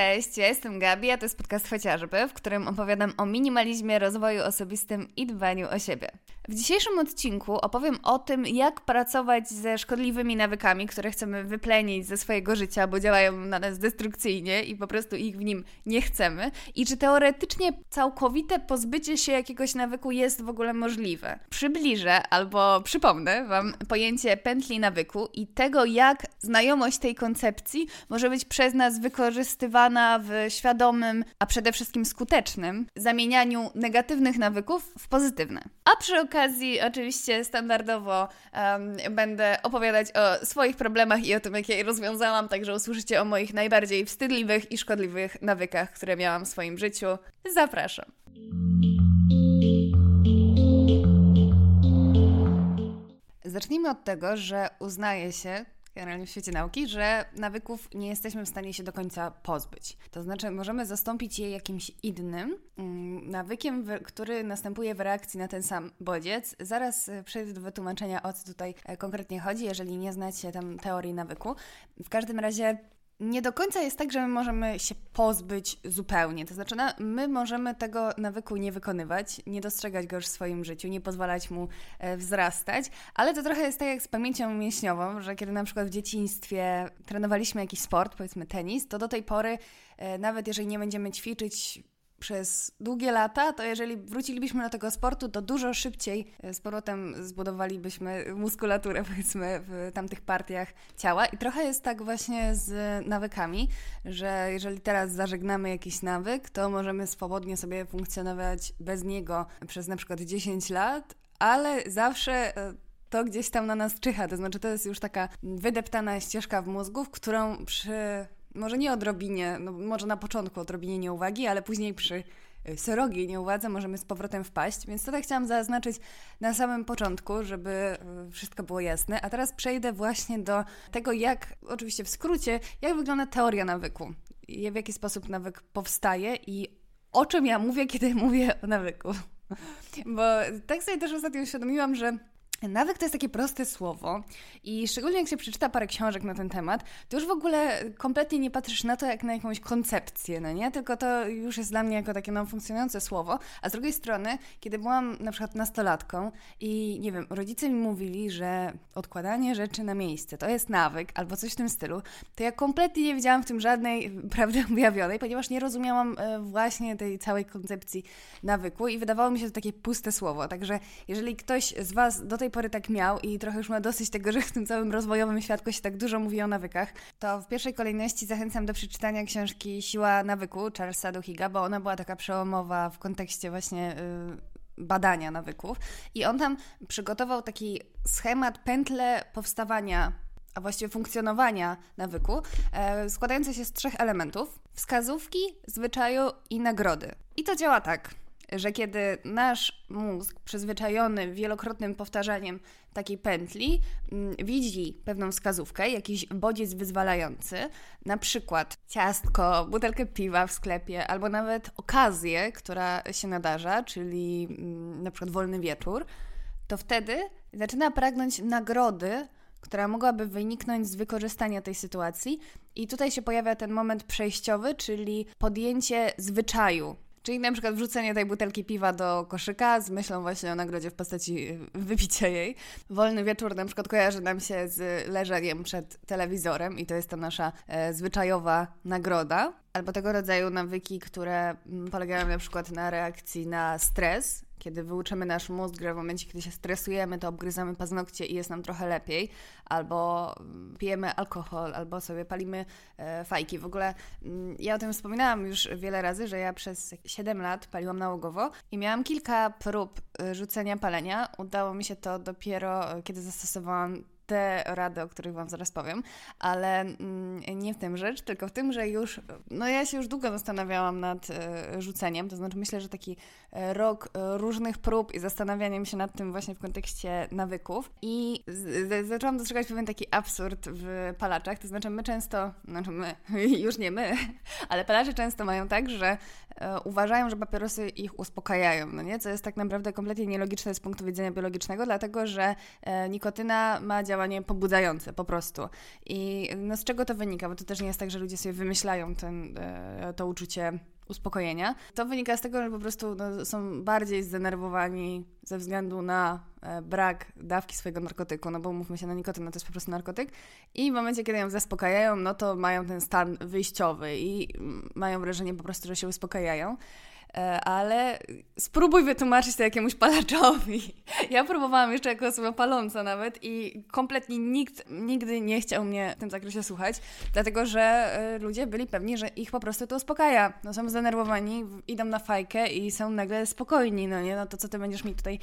Cześć, ja jestem Gabi, a to jest podcast Chociażby, w którym opowiadam o minimalizmie, rozwoju osobistym i dbaniu o siebie. W dzisiejszym odcinku opowiem o tym, jak pracować ze szkodliwymi nawykami, które chcemy wyplenić ze swojego życia, bo działają na nas destrukcyjnie i po prostu ich w nim nie chcemy, i czy teoretycznie całkowite pozbycie się jakiegoś nawyku jest w ogóle możliwe. Przybliżę albo przypomnę Wam pojęcie pętli nawyku i tego, jak znajomość tej koncepcji może być przez nas wykorzystywana w świadomym, a przede wszystkim skutecznym zamienianiu negatywnych nawyków w pozytywne. A przy okazji, oczywiście, standardowo um, będę opowiadać o swoich problemach i o tym, jak je rozwiązałam, także usłyszycie o moich najbardziej wstydliwych i szkodliwych nawykach, które miałam w swoim życiu. Zapraszam. Zacznijmy od tego, że uznaje się, generalnie w świecie nauki, że nawyków nie jesteśmy w stanie się do końca pozbyć. To znaczy, możemy zastąpić je jakimś innym mm, nawykiem, który następuje w reakcji na ten sam bodziec. Zaraz e, przejdę do wytłumaczenia, o co tutaj e, konkretnie chodzi, jeżeli nie znacie tam teorii nawyku. W każdym razie nie do końca jest tak, że my możemy się pozbyć zupełnie. To znaczy, my możemy tego nawyku nie wykonywać, nie dostrzegać go już w swoim życiu, nie pozwalać mu e, wzrastać, ale to trochę jest tak jak z pamięcią mięśniową, że kiedy na przykład w dzieciństwie trenowaliśmy jakiś sport, powiedzmy tenis, to do tej pory, e, nawet jeżeli nie będziemy ćwiczyć przez długie lata, to jeżeli wrócilibyśmy do tego sportu, to dużo szybciej e, z powrotem zbudowalibyśmy muskulaturę, powiedzmy, w tamtych partiach ciała. I trochę jest tak właśnie z nawykami, że jeżeli teraz zażegnamy jakiś nawyk, to możemy swobodnie sobie funkcjonować bez niego przez na przykład 10 lat, ale zawsze e, to gdzieś tam na nas czyha. To znaczy, to jest już taka wydeptana ścieżka w mózgu, w którą przy może nie odrobinie, no może na początku odrobinie nieuwagi, ale później przy y, srogiej nieuwadze możemy z powrotem wpaść, więc tutaj chciałam zaznaczyć na samym początku, żeby y, wszystko było jasne. A teraz przejdę właśnie do tego, jak, oczywiście w skrócie, jak wygląda teoria nawyku. W jaki sposób nawyk powstaje i o czym ja mówię, kiedy mówię o nawyku. Bo tak sobie też ostatnio uświadomiłam, że Nawyk to jest takie proste słowo i szczególnie jak się przeczyta parę książek na ten temat, to już w ogóle kompletnie nie patrzysz na to jak na jakąś koncepcję, no nie? Tylko to już jest dla mnie jako takie no, funkcjonujące słowo. A z drugiej strony, kiedy byłam na przykład nastolatką i nie wiem, rodzice mi mówili, że odkładanie rzeczy na miejsce to jest nawyk albo coś w tym stylu, to ja kompletnie nie widziałam w tym żadnej prawdy objawionej, ponieważ nie rozumiałam e, właśnie tej całej koncepcji nawyku i wydawało mi się to takie puste słowo. Także jeżeli ktoś z Was do tej tej pory tak miał i trochę już ma dosyć tego, że w tym całym rozwojowym świadku się tak dużo mówi o nawykach, to w pierwszej kolejności zachęcam do przeczytania książki Siła nawyku Charlesa Duhiga, bo ona była taka przełomowa w kontekście właśnie yy, badania nawyków. I on tam przygotował taki schemat, pętle powstawania a właściwie funkcjonowania nawyku, e, składające się z trzech elementów: wskazówki, zwyczaju i nagrody. I to działa tak że kiedy nasz mózg, przyzwyczajony wielokrotnym powtarzaniem takiej pętli, mm, widzi pewną wskazówkę, jakiś bodziec wyzwalający, na przykład ciastko, butelkę piwa w sklepie, albo nawet okazję, która się nadarza, czyli mm, na przykład wolny wieczór, to wtedy zaczyna pragnąć nagrody, która mogłaby wyniknąć z wykorzystania tej sytuacji. I tutaj się pojawia ten moment przejściowy, czyli podjęcie zwyczaju Czyli na przykład wrzucenie tej butelki piwa do koszyka z myślą właśnie o nagrodzie w postaci wypicia jej. Wolny wieczór na przykład kojarzy nam się z leżeniem przed telewizorem i to jest ta nasza e, zwyczajowa nagroda. Albo tego rodzaju nawyki, które mm, polegają na przykład na reakcji na stres, kiedy wyuczymy nasz mózg, że w momencie, kiedy się stresujemy, to obgryzamy paznokcie i jest nam trochę lepiej, albo mm, pijemy alkohol, albo sobie palimy e, fajki. W ogóle mm, ja o tym wspominałam już wiele razy, że ja przez 7 lat paliłam nałogowo i miałam kilka prób e, rzucenia palenia. Udało mi się to dopiero, e, kiedy zastosowałam te rady, o których Wam zaraz powiem, ale mm, nie w tym rzecz, tylko w tym, że już, no ja się już długo zastanawiałam nad rzuceniem, to znaczy myślę, że taki rok e, różnych prób i zastanawianiem się nad tym właśnie w kontekście nawyków i zaczęłam dostrzegać pewien taki absurd w palaczach, to znaczy my często, znaczy my, już nie my, ale palacze często mają tak, że uważają, że papierosy ich uspokajają, no nie? Co jest tak naprawdę kompletnie nielogiczne z punktu widzenia biologicznego, dlatego, że nikotyna ma działanie pobudzające po prostu. I no, z czego to wynika? Bo to też nie jest tak, że ludzie sobie wymyślają ten, e, to uczucie uspokojenia. To wynika z tego, że po prostu no, są bardziej zdenerwowani ze względu na e, brak dawki swojego narkotyku, no bo mówmy się, na no, nikotyn no to jest po prostu narkotyk i w momencie, kiedy ją zaspokajają, no to mają ten stan wyjściowy i mają wrażenie po prostu, że się uspokajają. E, ale spróbuj wytłumaczyć to jakiemuś palaczowi. Ja próbowałam jeszcze jako osoba paląca nawet i kompletnie nikt nigdy nie chciał mnie w tym zakresie słuchać, dlatego że e, ludzie byli pewni, że ich po prostu to uspokaja. No są zdenerwowani, idą na fajkę i są nagle spokojni, no nie? No to co ty będziesz mi tutaj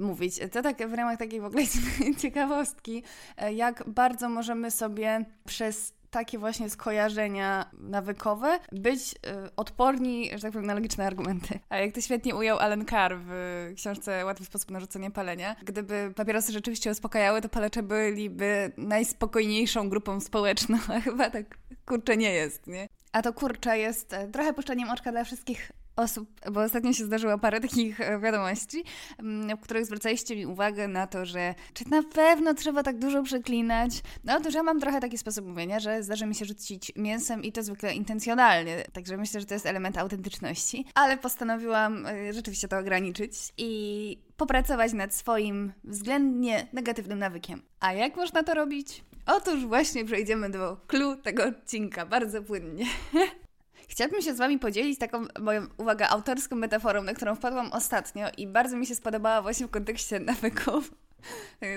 mówić. To tak w ramach takiej w ogóle ciekawostki, e, jak bardzo możemy sobie przez takie właśnie skojarzenia nawykowe, być y, odporni, że tak powiem, na logiczne argumenty. A jak to świetnie ujął Alan Carr w książce Łatwy sposób na rzucenie palenia, gdyby papierosy rzeczywiście uspokajały, to palecze byliby najspokojniejszą grupą społeczną, a chyba tak kurczę nie jest, nie? A to kurczę jest e, trochę puszczeniem oczka dla wszystkich osób, bo ostatnio się zdarzyło parę takich e, wiadomości, mm, w których zwracaliście mi uwagę na to, że czy na pewno trzeba tak dużo przeklinać. No otóż ja mam trochę taki sposób mówienia, że zdarzy mi się rzucić mięsem i to zwykle intencjonalnie, także myślę, że to jest element autentyczności, ale postanowiłam e, rzeczywiście to ograniczyć i popracować nad swoim względnie negatywnym nawykiem. A jak można to robić? Otóż właśnie przejdziemy do clue tego odcinka bardzo płynnie. Chciałabym się z Wami podzielić taką moją, uwaga, autorską metaforą, na którą wpadłam ostatnio i bardzo mi się spodobała właśnie w kontekście nawyków.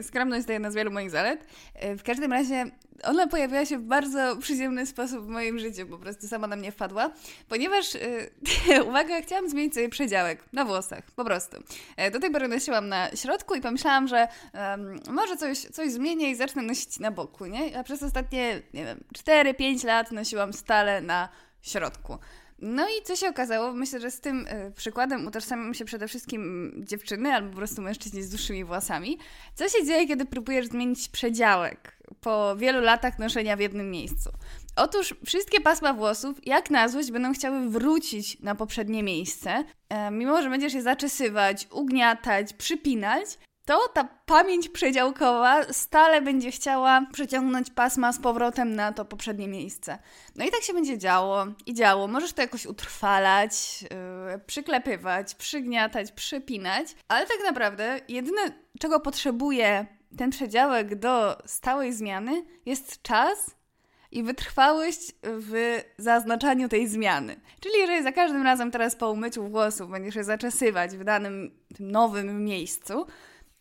Skromność to jedna z wielu moich zalet. E, w każdym razie ona pojawiła się w bardzo przyziemny sposób w moim życiu, po prostu sama na mnie wpadła, ponieważ, yy, uwaga, chciałam zmienić sobie przedziałek na włosach, po prostu. Yy, do tej pory nosiłam na środku i pomyślałam, że może coś, coś zmienię i zacznę nosić na boku, nie? A przez ostatnie, nie wiem, 4-5 lat nosiłam stale na środku. No i co się okazało? Myślę, że z tym y, przykładem utożsamiam się przede wszystkim dziewczyny albo po prostu mężczyźni z dłuższymi włosami. Co się dzieje, kiedy próbujesz zmienić przedziałek po wielu latach noszenia w jednym miejscu? Otóż wszystkie pasma włosów, jak na złość, będą chciały wrócić na poprzednie miejsce, e, mimo że będziesz je zaczesywać, ugniatać, przypinać, to ta pamięć przedziałkowa stale będzie chciała przeciągnąć pasma z powrotem na to poprzednie miejsce. No i tak się będzie działo i działo. Możesz to jakoś utrwalać, yy, przyklepywać, przygniatać, przypinać, ale tak naprawdę jedyne, czego potrzebuje ten przedziałek do stałej zmiany, jest czas i wytrwałość w zaznaczaniu tej zmiany. Czyli jeżeli za każdym razem teraz po umyciu włosów będziesz je zaczesywać w danym nowym miejscu,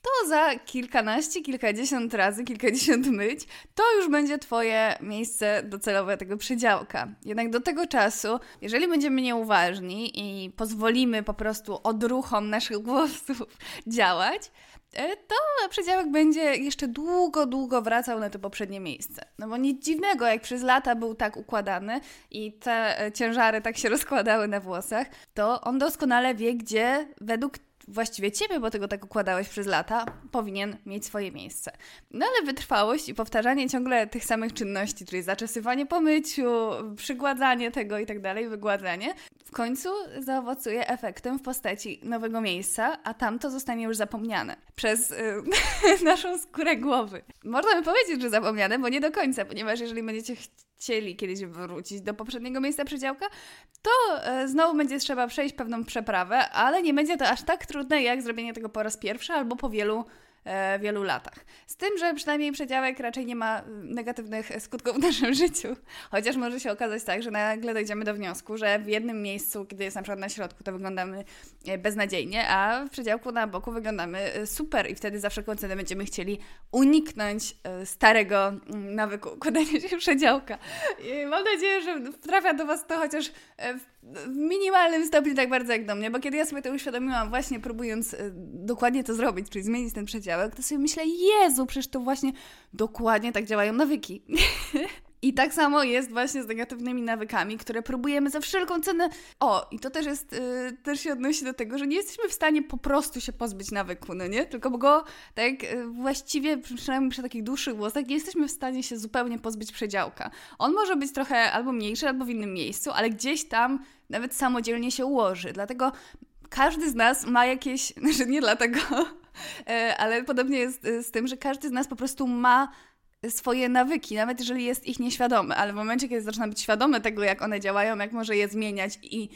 to za kilkanaście, kilkadziesiąt razy, kilkadziesiąt myć, to już będzie Twoje miejsce docelowe tego przydziałka. Jednak do tego czasu, jeżeli będziemy nieuważni i pozwolimy po prostu odruchom naszych głosów działać, e, to przedziałek będzie jeszcze długo, długo wracał na to poprzednie miejsce. No bo nic dziwnego, jak przez lata był tak układany i te ciężary tak się rozkładały na włosach, to on doskonale wie, gdzie według właściwie ciebie, bo tego tak układałeś przez lata, powinien mieć swoje miejsce. No ale wytrwałość i powtarzanie ciągle tych samych czynności, czyli zaczesywanie po myciu, przygładzanie tego i tak dalej, wygładzanie, w końcu zaowocuje efektem w postaci nowego miejsca, a tamto zostanie już zapomniane przez y, naszą skórę głowy. Można by powiedzieć, że zapomniane, bo nie do końca, ponieważ jeżeli będziecie chcieli kiedyś wrócić do poprzedniego miejsca przedziałka, to e, znowu będzie trzeba przejść pewną przeprawę, ale nie będzie to aż tak trudne jak zrobienie tego po raz pierwszy albo po wielu wielu latach. Z tym, że przynajmniej przedziałek raczej nie ma negatywnych skutków w naszym życiu. Chociaż może się okazać tak, że nagle dojdziemy do wniosku, że w jednym miejscu, kiedy jest na przykład na środku, to wyglądamy e, beznadziejnie, a w przedziałku na boku wyglądamy e, super i wtedy za wszelką będziemy chcieli uniknąć starego nawyku układania się przedziałka. I mam nadzieję, że trafia do Was to chociaż w minimalnym stopniu tak bardzo jak do mnie, bo kiedy ja sobie to uświadomiłam właśnie próbując dokładnie to zrobić, czyli zmienić ten przedziałek, to sobie myślę, Jezu, przecież to właśnie dokładnie tak działają nawyki. I tak samo jest właśnie z negatywnymi nawykami, które próbujemy za wszelką cenę. O, i to też jest, yy, też się odnosi do tego, że nie jesteśmy w stanie po prostu się pozbyć nawyku, no nie? Tylko go tak yy, właściwie, przynajmniej przy takich dłuższych włosach, nie jesteśmy w stanie się zupełnie pozbyć przedziałka. On może być trochę albo mniejszy, albo w innym miejscu, ale gdzieś tam nawet samodzielnie się ułoży. Dlatego każdy z nas ma jakieś, znaczy nie dlatego, E, ale podobnie jest e, z tym, że każdy z nas po prostu ma swoje nawyki, nawet jeżeli jest ich nieświadomy, ale w momencie, kiedy zaczyna być świadomy tego, jak one działają, jak może je zmieniać i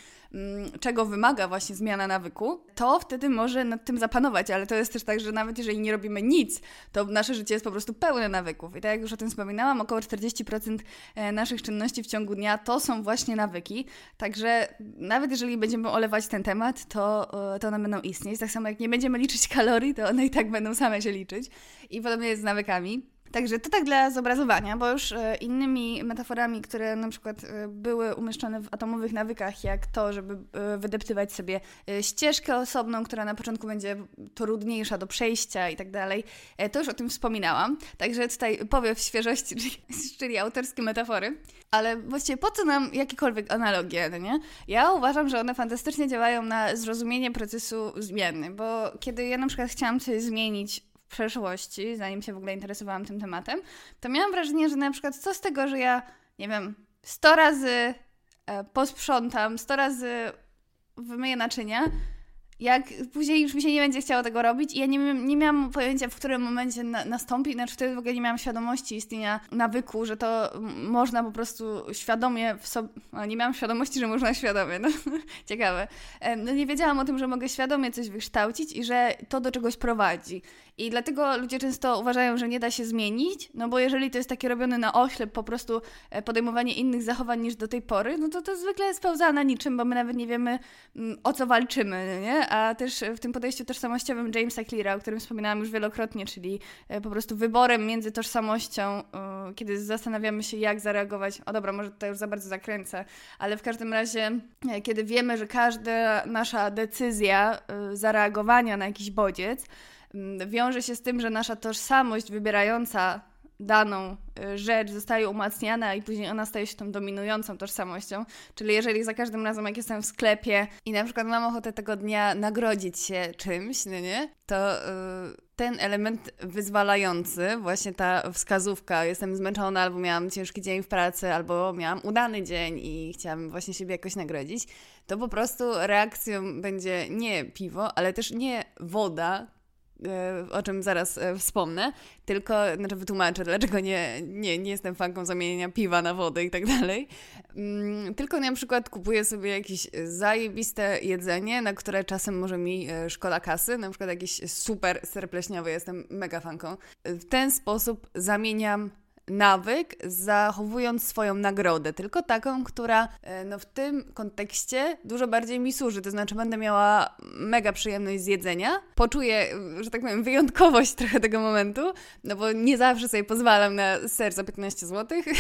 czego wymaga właśnie zmiana nawyku, to wtedy może nad tym zapanować, ale to jest też tak, że nawet jeżeli nie robimy nic, to nasze życie jest po prostu pełne nawyków. I tak jak już o tym wspominałam, około 40% e, naszych czynności w ciągu dnia to są właśnie nawyki, także nawet jeżeli będziemy olewać ten temat, to, e, to one będą istnieć. Tak samo jak nie będziemy liczyć kalorii, to one i tak będą same się liczyć. I podobnie jest z nawykami. Także to tak dla zobrazowania, bo już e, innymi metaforami, które na przykład e, były umieszczone w atomowych nawykach, jak to, żeby e, wydeptywać sobie ścieżkę osobną, która na początku będzie trudniejsza do przejścia i tak dalej, to już o tym wspominałam. Także tutaj powiew świeżości, czyli, czyli autorskie metafory. Ale właściwie po co nam jakiekolwiek analogie, no nie? Ja uważam, że one fantastycznie działają na zrozumienie procesu zmiany, bo kiedy ja na przykład chciałam coś zmienić przeszłości, zanim się w ogóle interesowałam tym tematem, to miałam wrażenie, że na przykład co z tego, że ja, nie wiem, 100 razy e, posprzątam, 100 razy wymyję naczynia, jak później już mi się nie będzie chciało tego robić i ja nie, nie miałam pojęcia, w którym momencie na, nastąpi, znaczy wtedy w ogóle nie miałam świadomości istnienia nawyku, że to można po prostu świadomie w sobie, no, nie miałam świadomości, że można świadomie, no ciekawe. No nie wiedziałam o tym, że mogę świadomie coś wykształcić i że to do czegoś prowadzi. I dlatego ludzie często uważają, że nie da się zmienić, no bo jeżeli to jest takie robione na oślep, po prostu e, podejmowanie innych zachowań niż do tej pory, no to to zwykle spełza na niczym, bo my nawet nie wiemy mm, o co walczymy, nie? A też w tym podejściu tożsamościowym Jamesa Cleara, o którym wspominałam już wielokrotnie, czyli e, po prostu wyborem między tożsamością, e, kiedy zastanawiamy się jak zareagować, o dobra, może to już za bardzo zakręcę, ale w każdym razie, kiedy wiemy, że każda nasza decyzja zareagowania na jakiś bodziec, wiąże się z tym, że nasza tożsamość wybierająca daną y, rzecz zostaje umacniana i później ona staje się tą dominującą tożsamością. Czyli jeżeli za każdym razem, jak jestem w sklepie i na przykład mam ochotę tego dnia nagrodzić się czymś, no nie? To yy, ten element wyzwalający, właśnie ta wskazówka, jestem zmęczona, albo miałam ciężki dzień w pracy, albo miałam udany dzień i chciałam właśnie siebie jakoś nagrodzić, to po prostu reakcją będzie nie piwo, ale też nie woda, o czym zaraz e, wspomnę, tylko, znaczy wytłumaczę, dlaczego nie, nie, nie jestem fanką zamienienia piwa na wodę i tak dalej, mm, tylko na przykład kupuję sobie jakieś zajebiste jedzenie, na które czasem może mi e, szkoda kasy, na przykład jakiś super ser pleśniowy, jestem mega fanką. W ten sposób zamieniam nawyk, zachowując swoją nagrodę, tylko taką, która e, no, w tym kontekście dużo bardziej mi służy. To znaczy, będę miała mega przyjemność z jedzenia, poczuję, że tak powiem, wyjątkowość trochę tego momentu, no bo nie zawsze sobie pozwalam na ser za 15 zł.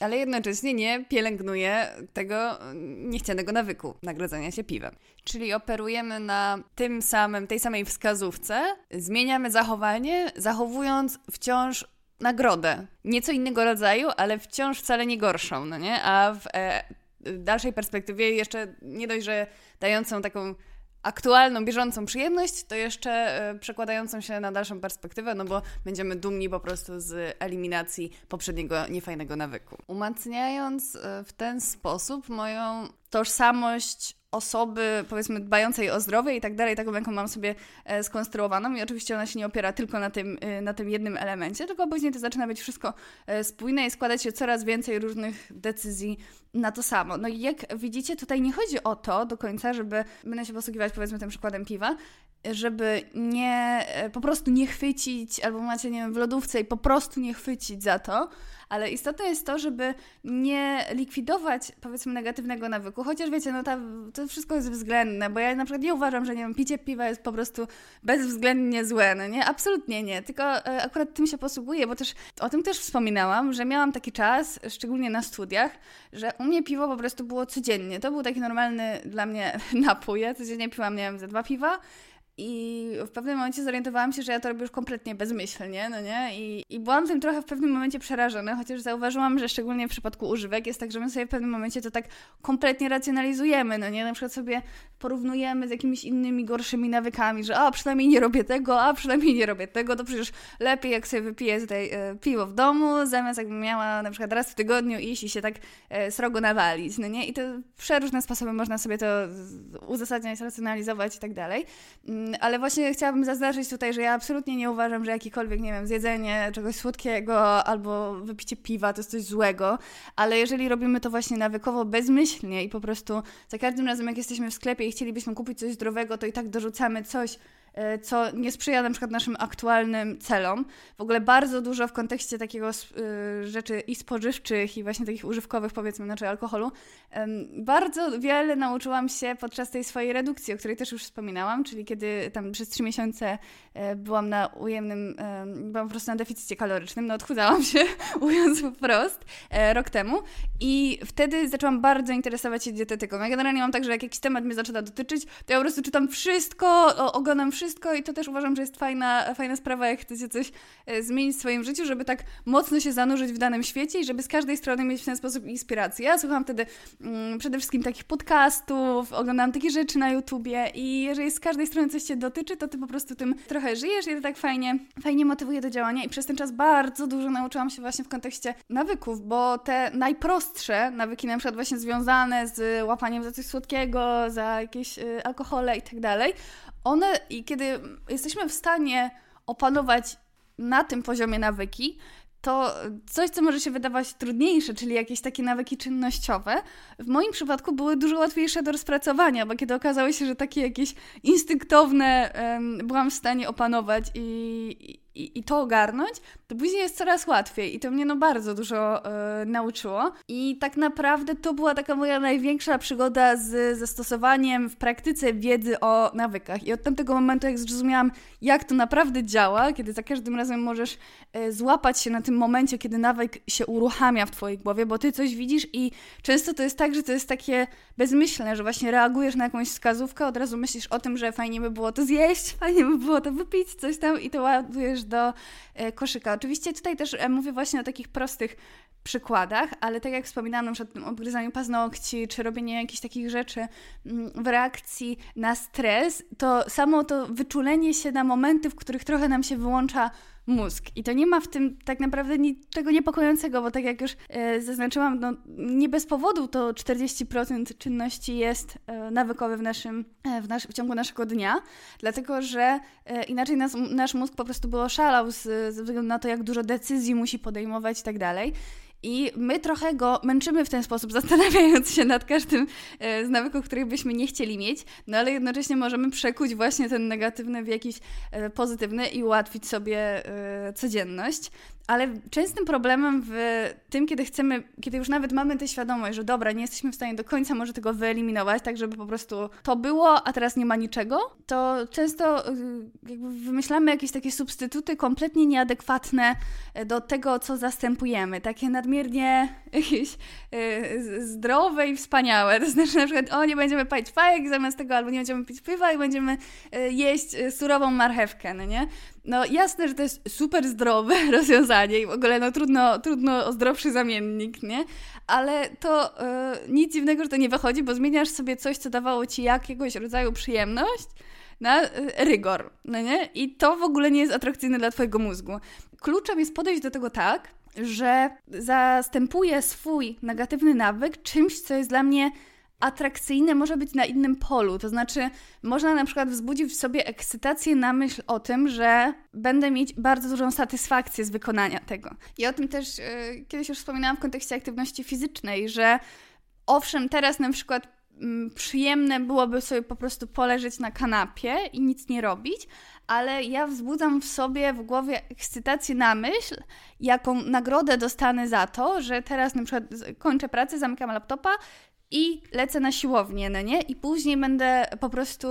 ale jednocześnie nie pielęgnuję tego niechcianego nawyku nagrodzenia się piwem. Czyli operujemy na tym samym, tej samej wskazówce, zmieniamy zachowanie, zachowując wciąż nagrodę. Nieco innego rodzaju, ale wciąż wcale nie gorszą, no nie? A w e, dalszej perspektywie jeszcze nie dość, że dającą taką aktualną, bieżącą przyjemność, to jeszcze e, przekładającą się na dalszą perspektywę, no bo będziemy dumni po prostu z eliminacji poprzedniego niefajnego nawyku. Umacniając e, w ten sposób moją tożsamość osoby, powiedzmy, dbającej o zdrowie i tak dalej, taką jaką mam sobie e, skonstruowaną i oczywiście ona się nie opiera tylko na tym, e, na tym jednym elemencie, tylko później to zaczyna być wszystko e, spójne i składać się coraz więcej różnych decyzji na to samo. No i jak widzicie, tutaj nie chodzi o to do końca, żeby, będę się posługiwać powiedzmy tym przykładem piwa, żeby nie, po prostu nie chwycić, albo macie, nie wiem, w lodówce i po prostu nie chwycić za to, ale istotne jest to, żeby nie likwidować powiedzmy negatywnego nawyku, chociaż wiecie, no ta, to wszystko jest względne, bo ja na przykład nie uważam, że nie wiem, picie piwa jest po prostu bezwzględnie złe, no nie? Absolutnie nie, tylko e, akurat tym się posługuję, bo też o tym też wspominałam, że miałam taki czas, szczególnie na studiach, że u mnie piwo po prostu było codziennie. To był taki normalny dla mnie napój. Ja codziennie piłam, nie wiem, ze dwa piwa i w pewnym momencie zorientowałam się, że ja to robię już kompletnie bezmyślnie, no nie? I, I byłam tym trochę w pewnym momencie przerażona, chociaż zauważyłam, że szczególnie w przypadku używek jest tak, że my sobie w pewnym momencie to tak kompletnie racjonalizujemy, no nie? Na przykład sobie porównujemy z jakimiś innymi gorszymi nawykami, że a przynajmniej nie robię tego, a przynajmniej nie robię tego, to przecież lepiej jak sobie wypiję tutaj e, piwo w domu, zamiast jakbym miała na przykład raz w tygodniu iść i się tak e, srogo nawalić, no nie? I to przeróżne sposoby można sobie to uzasadniać, racjonalizować i tak dalej. Ale właśnie chciałabym zaznaczyć tutaj, że ja absolutnie nie uważam, że jakikolwiek, nie wiem, zjedzenie czegoś słodkiego albo wypicie piwa to jest coś złego, ale jeżeli robimy to właśnie nawykowo, bezmyślnie i po prostu za każdym razem, jak jesteśmy w sklepie i chcielibyśmy kupić coś zdrowego, to i tak dorzucamy coś, co nie sprzyja na przykład naszym aktualnym celom. W ogóle bardzo dużo w kontekście takiego y, rzeczy i spożywczych, i właśnie takich używkowych, powiedzmy, znaczy alkoholu. Bardzo wiele nauczyłam się podczas tej swojej redukcji, o której też już wspominałam, czyli kiedy tam przez trzy miesiące e, byłam na ujemnym, byłam po prostu na deficycie kalorycznym, no odchudzałam się, mówiąc wprost, e, rok temu i wtedy zaczęłam bardzo interesować się dietetyką. Ja generalnie mam tak, że jak jakiś temat mnie zaczyna dotyczyć, to ja po prostu czytam wszystko, oglądam wszystko, wszystko i to też uważam, że jest fajna, fajna sprawa, jak chcecie coś e, zmienić w swoim życiu, żeby tak mocno się zanurzyć w danym świecie i żeby z każdej strony mieć w ten sposób inspirację. Ja słucham wtedy mm, przede wszystkim takich podcastów, oglądam takie rzeczy na YouTubie i jeżeli z każdej strony coś Cię dotyczy, to Ty po prostu tym trochę żyjesz i to tak fajnie, fajnie motywuje do działania i przez ten czas bardzo dużo nauczyłam się właśnie w kontekście nawyków, bo te najprostsze nawyki, na przykład właśnie związane z łapaniem za coś słodkiego, za jakieś y, alkohole i tak dalej, one, i kiedy jesteśmy w stanie opanować na tym poziomie nawyki, to coś, co może się wydawać trudniejsze, czyli jakieś takie nawyki czynnościowe, w moim przypadku były dużo łatwiejsze do rozpracowania, bo kiedy okazało się, że takie jakieś instynktowne um, byłam w stanie opanować i, i, i to ogarnąć, to później jest coraz łatwiej i to mnie no bardzo dużo y, nauczyło. I tak naprawdę to była taka moja największa przygoda z zastosowaniem w praktyce wiedzy o nawykach. I od tamtego momentu, jak zrozumiałam, jak to naprawdę działa, kiedy za każdym razem możesz y, złapać się na tym momencie, kiedy nawyk się uruchamia w Twojej głowie, bo Ty coś widzisz i często to jest tak, że to jest takie bezmyślne, że właśnie reagujesz na jakąś wskazówkę, od razu myślisz o tym, że fajnie by było to zjeść, fajnie by było to wypić, coś tam i to ładujesz do e, koszyka. Oczywiście tutaj też e, mówię właśnie o takich prostych przykładach, ale tak jak wspominałam, na tym obgryzaniu paznokci, czy robienie jakichś takich rzeczy mm, w reakcji na stres, to samo to wyczulenie się na momenty, w których trochę nam się wyłącza mózg. I to nie ma w tym tak naprawdę niczego niepokojącego, bo tak jak już e, zaznaczyłam, no, nie bez powodu to 40% czynności jest e, nawykowe w, naszym, e, w, nasz, w ciągu naszego dnia, dlatego że e, inaczej nas, nasz mózg po prostu by oszalał z, ze względu na to, jak dużo decyzji musi podejmować i tak dalej. I my trochę go męczymy w ten sposób, zastanawiając się nad każdym e, z nawyków, których byśmy nie chcieli mieć, no ale jednocześnie możemy przekuć właśnie ten negatywny w jakiś e, pozytywny i ułatwić sobie e, codzienność. Ale częstym problemem w tym, kiedy chcemy, kiedy już nawet mamy tę świadomość, że dobra, nie jesteśmy w stanie do końca może tego wyeliminować, tak żeby po prostu to było, a teraz nie ma niczego, to często y, jakby wymyślamy jakieś takie substytuty kompletnie nieadekwatne do tego, co zastępujemy. Takie nadmiernie jakieś y, zdrowe i wspaniałe. To znaczy na przykład, o nie będziemy palić fajek zamiast tego, albo nie będziemy pić piwa i będziemy y, jeść surową marchewkę, no nie? No jasne, że to jest super zdrowe rozwiązanie i w ogóle no trudno, trudno o zdrowszy zamiennik, nie? Ale to yy, nic dziwnego, że to nie wychodzi, bo zmieniasz sobie coś, co dawało ci jakiegoś rodzaju przyjemność na yy, rygor, no nie? I to w ogóle nie jest atrakcyjne dla twojego mózgu. Kluczem jest podejść do tego tak, że zastępuję swój negatywny nawyk czymś, co jest dla mnie atrakcyjne może być na innym polu. To znaczy, można na przykład wzbudzić w sobie ekscytację na myśl o tym, że będę mieć bardzo dużą satysfakcję z wykonania tego. I o tym też yy, kiedyś już wspominałam w kontekście aktywności fizycznej, że owszem, teraz na przykład mm, przyjemne byłoby sobie po prostu poleżeć na kanapie i nic nie robić, ale ja wzbudzam w sobie w głowie ekscytację na myśl, jaką nagrodę dostanę za to, że teraz na przykład kończę pracę, zamykam laptopa, i lecę na siłownię, no nie? I później będę po prostu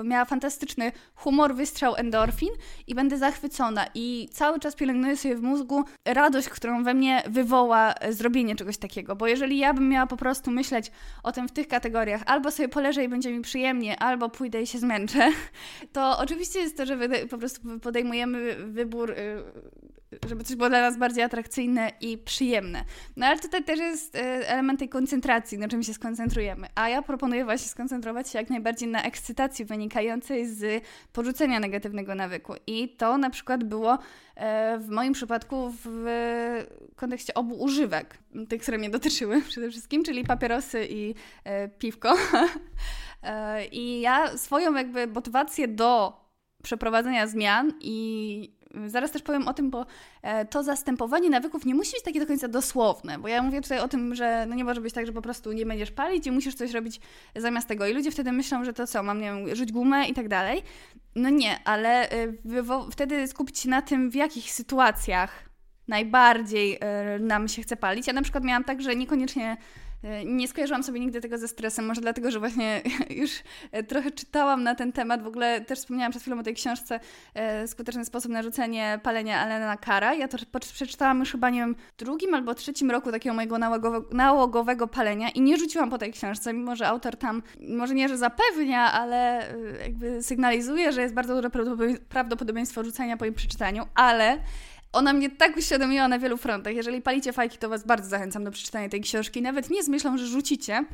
y, miała fantastyczny humor, wystrzał endorfin i będę zachwycona. I cały czas pielęgnuję sobie w mózgu radość, którą we mnie wywoła e, zrobienie czegoś takiego. Bo jeżeli ja bym miała po prostu myśleć o tym w tych kategoriach, albo sobie poleżę i będzie mi przyjemnie, albo pójdę i się zmęczę, to oczywiście jest to, że po prostu podejmujemy wybór y, żeby coś było dla nas bardziej atrakcyjne i przyjemne. No ale tutaj też jest e, element tej koncentracji, na czym się skoncentrujemy. A ja proponuję właśnie skoncentrować się jak najbardziej na ekscytacji wynikającej z porzucenia negatywnego nawyku. I to na przykład było e, w moim przypadku w kontekście obu używek, tych, które mnie dotyczyły przede wszystkim, czyli papierosy i e, piwko. I ja swoją jakby motywację do przeprowadzenia zmian i Zaraz też powiem o tym, bo e, to zastępowanie nawyków nie musi być takie do końca dosłowne, bo ja mówię tutaj o tym, że no nie może być tak, że po prostu nie będziesz palić i musisz coś robić zamiast tego. I ludzie wtedy myślą, że to co, mam, nie wiem, rzuć gumę i tak dalej. No nie, ale e, wtedy skupić się na tym, w jakich sytuacjach najbardziej e, nam się chce palić. Ja na przykład miałam tak, że niekoniecznie nie skojarzyłam sobie nigdy tego ze stresem, może dlatego, że właśnie już e, trochę czytałam na ten temat. W ogóle też wspomniałam przed chwilą o tej książce e, Skuteczny sposób na rzucenie palenia Elena Kara. Ja to przeczytałam już chyba, nie wiem, drugim albo trzecim roku takiego mojego nałogowego palenia i nie rzuciłam po tej książce, mimo że autor tam, może nie, że zapewnia, ale jakby sygnalizuje, że jest bardzo duże prawdopodobieństwo rzucenia po jej przeczytaniu, ale ona mnie tak uświadomiła na wielu frontach. Jeżeli palicie fajki, to Was bardzo zachęcam do przeczytania tej książki. Nawet nie z myślą, że rzucicie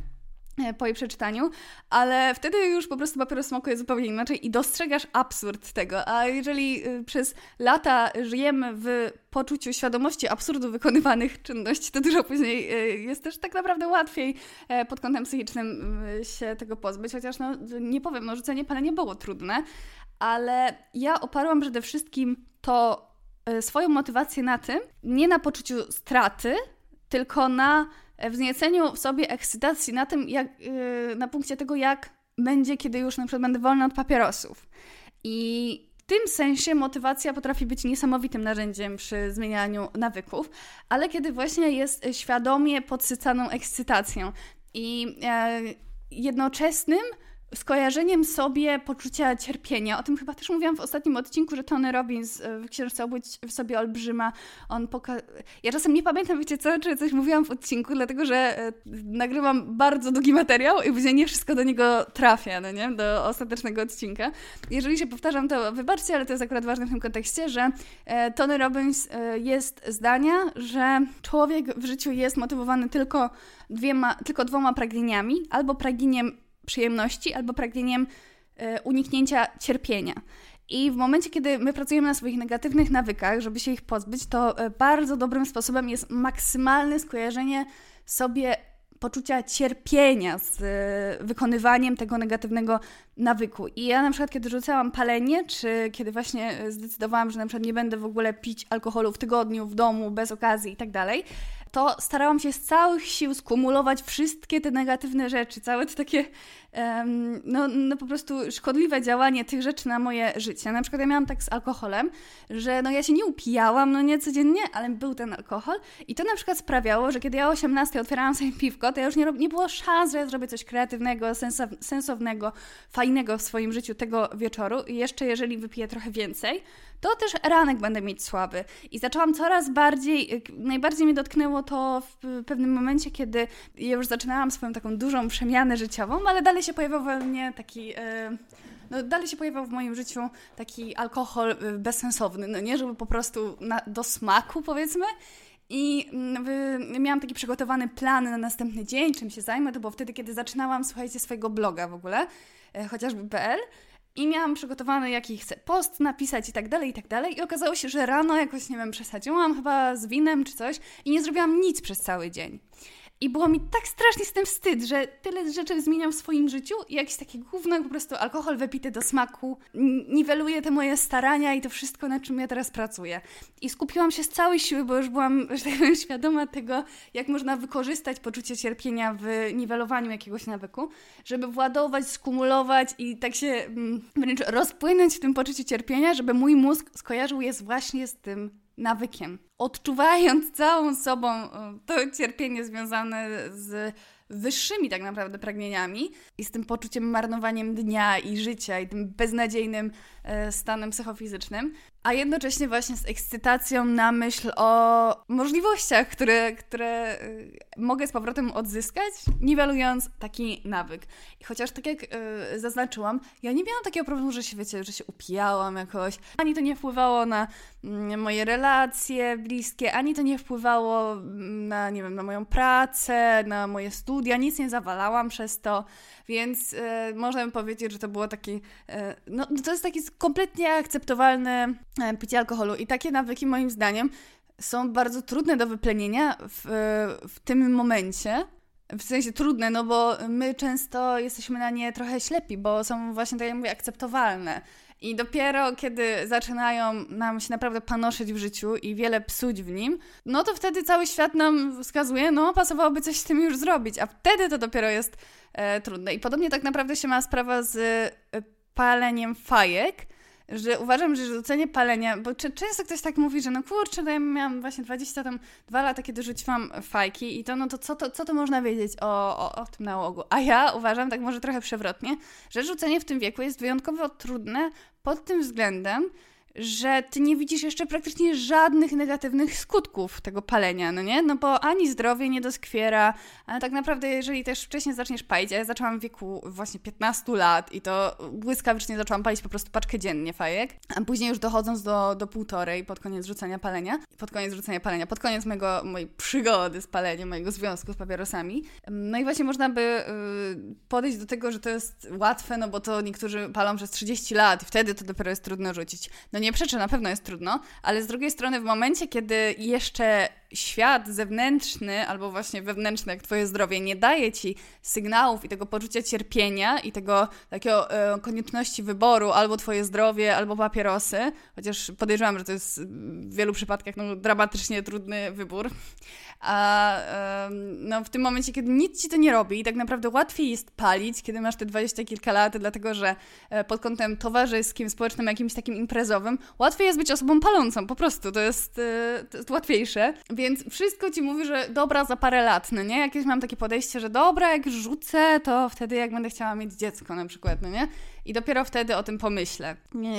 e, po jej przeczytaniu, ale wtedy już po prostu papieros smakuje zupełnie inaczej i dostrzegasz absurd tego. A jeżeli y, przez lata żyjemy w poczuciu świadomości absurdu wykonywanych czynności, to dużo później y, jest też tak naprawdę łatwiej e, pod kątem psychicznym y, się tego pozbyć. Chociaż no, nie powiem, no rzucenie palenia było trudne, ale ja oparłam przede wszystkim to swoją motywację na tym, nie na poczuciu straty, tylko na wznieceniu w sobie ekscytacji na tym, jak, e, na punkcie tego, jak będzie, kiedy już na przykład będę wolna od papierosów. I w tym sensie motywacja potrafi być niesamowitym narzędziem przy zmienianiu nawyków, ale kiedy właśnie jest świadomie podsycaną ekscytacją i e, jednoczesnym skojarzeniem sobie poczucia cierpienia. O tym chyba też mówiłam w ostatnim odcinku, że Tony Robbins e, w książce Obudź w sobie olbrzyma, on poka... Ja czasem nie pamiętam, wiecie co, czy coś mówiłam w odcinku, dlatego, że e, nagrywam bardzo długi materiał i później nie wszystko do niego trafia, no nie? Do ostatecznego odcinka. Jeżeli się powtarzam, to wybaczcie, ale to jest akurat ważne w tym kontekście, że e, Tony Robbins jest zdania, że człowiek w życiu jest motywowany tylko dwiema, tylko dwoma pragnieniami, albo pragnieniem przyjemności albo pragnieniem e, uniknięcia cierpienia. I w momencie, kiedy my pracujemy na swoich negatywnych nawykach, żeby się ich pozbyć, to e, bardzo dobrym sposobem jest maksymalne skojarzenie sobie poczucia cierpienia z e, wykonywaniem tego negatywnego nawyku. I ja na przykład, kiedy rzucałam palenie, czy kiedy właśnie zdecydowałam, że na przykład nie będę w ogóle pić alkoholu w tygodniu, w domu, bez okazji i tak dalej, to starałam się z całych sił skumulować wszystkie te negatywne rzeczy, całe te takie no, no po prostu szkodliwe działanie tych rzeczy na moje życie. Na przykład ja miałam tak z alkoholem, że no ja się nie upijałam, no nie codziennie, ale był ten alkohol i to na przykład sprawiało, że kiedy ja o 18 otwierałam sobie piwko, to ja już nie, nie było szans, że ja zrobię coś kreatywnego, sensownego, fajnego w swoim życiu tego wieczoru i jeszcze jeżeli wypiję trochę więcej, to też ranek będę mieć słaby. I zaczęłam coraz bardziej, najbardziej mnie dotknęło to w pewnym momencie, kiedy ja już zaczynałam swoją taką dużą przemianę życiową, ale dalej się pojawiał we mnie taki... Y, no, dalej się pojawiał w moim życiu taki alkohol y, bezsensowny, no nie, żeby po prostu na, do smaku powiedzmy. I mm, miałam taki przygotowany plan na następny dzień, czym się zajmę. To było wtedy, kiedy zaczynałam, słuchajcie, swojego bloga w ogóle, chociażby PL. I miałam przygotowany, jaki chcę post napisać i tak dalej, i tak dalej. I okazało się, że rano jakoś, nie wiem, przesadziłam chyba z winem czy coś i nie zrobiłam nic przez cały dzień. I było mi tak strasznie z tym wstyd, że tyle rzeczy zmieniam w swoim życiu i jakieś takie gówno, po prostu alkohol wypity do smaku niweluje te moje starania i to wszystko, na czym ja teraz pracuję. I skupiłam się z całej siły, bo już byłam, że tak powiem, świadoma tego, jak można wykorzystać poczucie cierpienia w niwelowaniu jakiegoś nawyku, żeby władować, skumulować i tak się mm, wręcz rozpłynąć w tym poczuciu cierpienia, żeby mój mózg skojarzył je właśnie z tym nawykiem. Odczuwając całą sobą e, to cierpienie związane z wyższymi tak naprawdę pragnieniami i z tym poczuciem marnowaniem dnia i życia i tym beznadziejnym e, stanem psychofizycznym, a jednocześnie właśnie z ekscytacją na myśl o możliwościach, które, które y, mogę z powrotem odzyskać, niwelując taki nawyk. I chociaż tak jak yy, zaznaczyłam, ja nie miałam takiego problemu, że się, wiecie, że się upijałam jakoś, ani to nie wpływało na mm, moje relacje bliskie, ani to nie wpływało mm, na, nie wiem, na moją pracę, na moje studia, nic nie zawalałam przez to, więc yy, można powiedzieć, że to było taki, yy, no to jest taki kompletnie akceptowalny picie alkoholu. I takie nawyki, moim zdaniem, są bardzo trudne do wyplenienia w, w tym momencie, w sensie trudne, no bo my często jesteśmy na nie trochę ślepi, bo są właśnie, tak jak mówię, akceptowalne. I dopiero kiedy zaczynają nam się naprawdę panoszyć w życiu i wiele psuć w nim, no to wtedy cały świat nam wskazuje, no pasowałoby coś z tym już zrobić, a wtedy to dopiero jest e, trudne. I podobnie tak naprawdę się ma sprawa z e, paleniem fajek, że uważam, że rzucenie palenia, bo często ktoś tak mówi, że no kurczę, no ja miałam właśnie 20 tam, dwa lata, kiedy rzuciłam fajki i to no to co to, co to można wiedzieć o, o, o tym nałogu? A ja uważam, tak może trochę przewrotnie, że rzucenie w tym wieku jest wyjątkowo trudne pod tym względem, że ty nie widzisz jeszcze praktycznie żadnych negatywnych skutków tego palenia, no nie? No bo ani zdrowie nie doskwiera, a tak naprawdę jeżeli też wcześniej zaczniesz palić, a ja zaczęłam w wieku właśnie 15 lat i to błyskawicznie zaczęłam palić po prostu paczkę dziennie fajek, a później już dochodząc do, do półtorej pod koniec rzucenia palenia, pod koniec rzucenia palenia, pod koniec mojego, mojej przygody z paleniem, mojego związku z papierosami. No i właśnie można by yy, podejść do tego, że to jest łatwe, no bo to niektórzy palą przez 30 lat i wtedy to dopiero jest trudno rzucić. No nie przeczę, na pewno jest trudno, ale z drugiej strony w momencie, kiedy jeszcze świat zewnętrzny albo właśnie wewnętrzny, jak Twoje zdrowie, nie daje Ci sygnałów i tego poczucia cierpienia i tego takiego e, konieczności wyboru albo Twoje zdrowie, albo papierosy, chociaż podejrzewam, że to jest w wielu przypadkach no, dramatycznie trudny wybór. A e, no, w tym momencie, kiedy nic Ci to nie robi i tak naprawdę łatwiej jest palić, kiedy masz te dwadzieścia kilka lat, dlatego że e, pod kątem towarzyskim, społecznym, jakimś takim imprezowym, łatwiej jest być osobą palącą, po prostu, to jest, e, to jest łatwiejsze. Więc wszystko ci mówi, że dobra za parę lat, no nie? Jakieś mam takie podejście, że dobra, jak rzucę, to wtedy jak będę chciała mieć dziecko na przykład, no nie? I dopiero wtedy o tym pomyślę.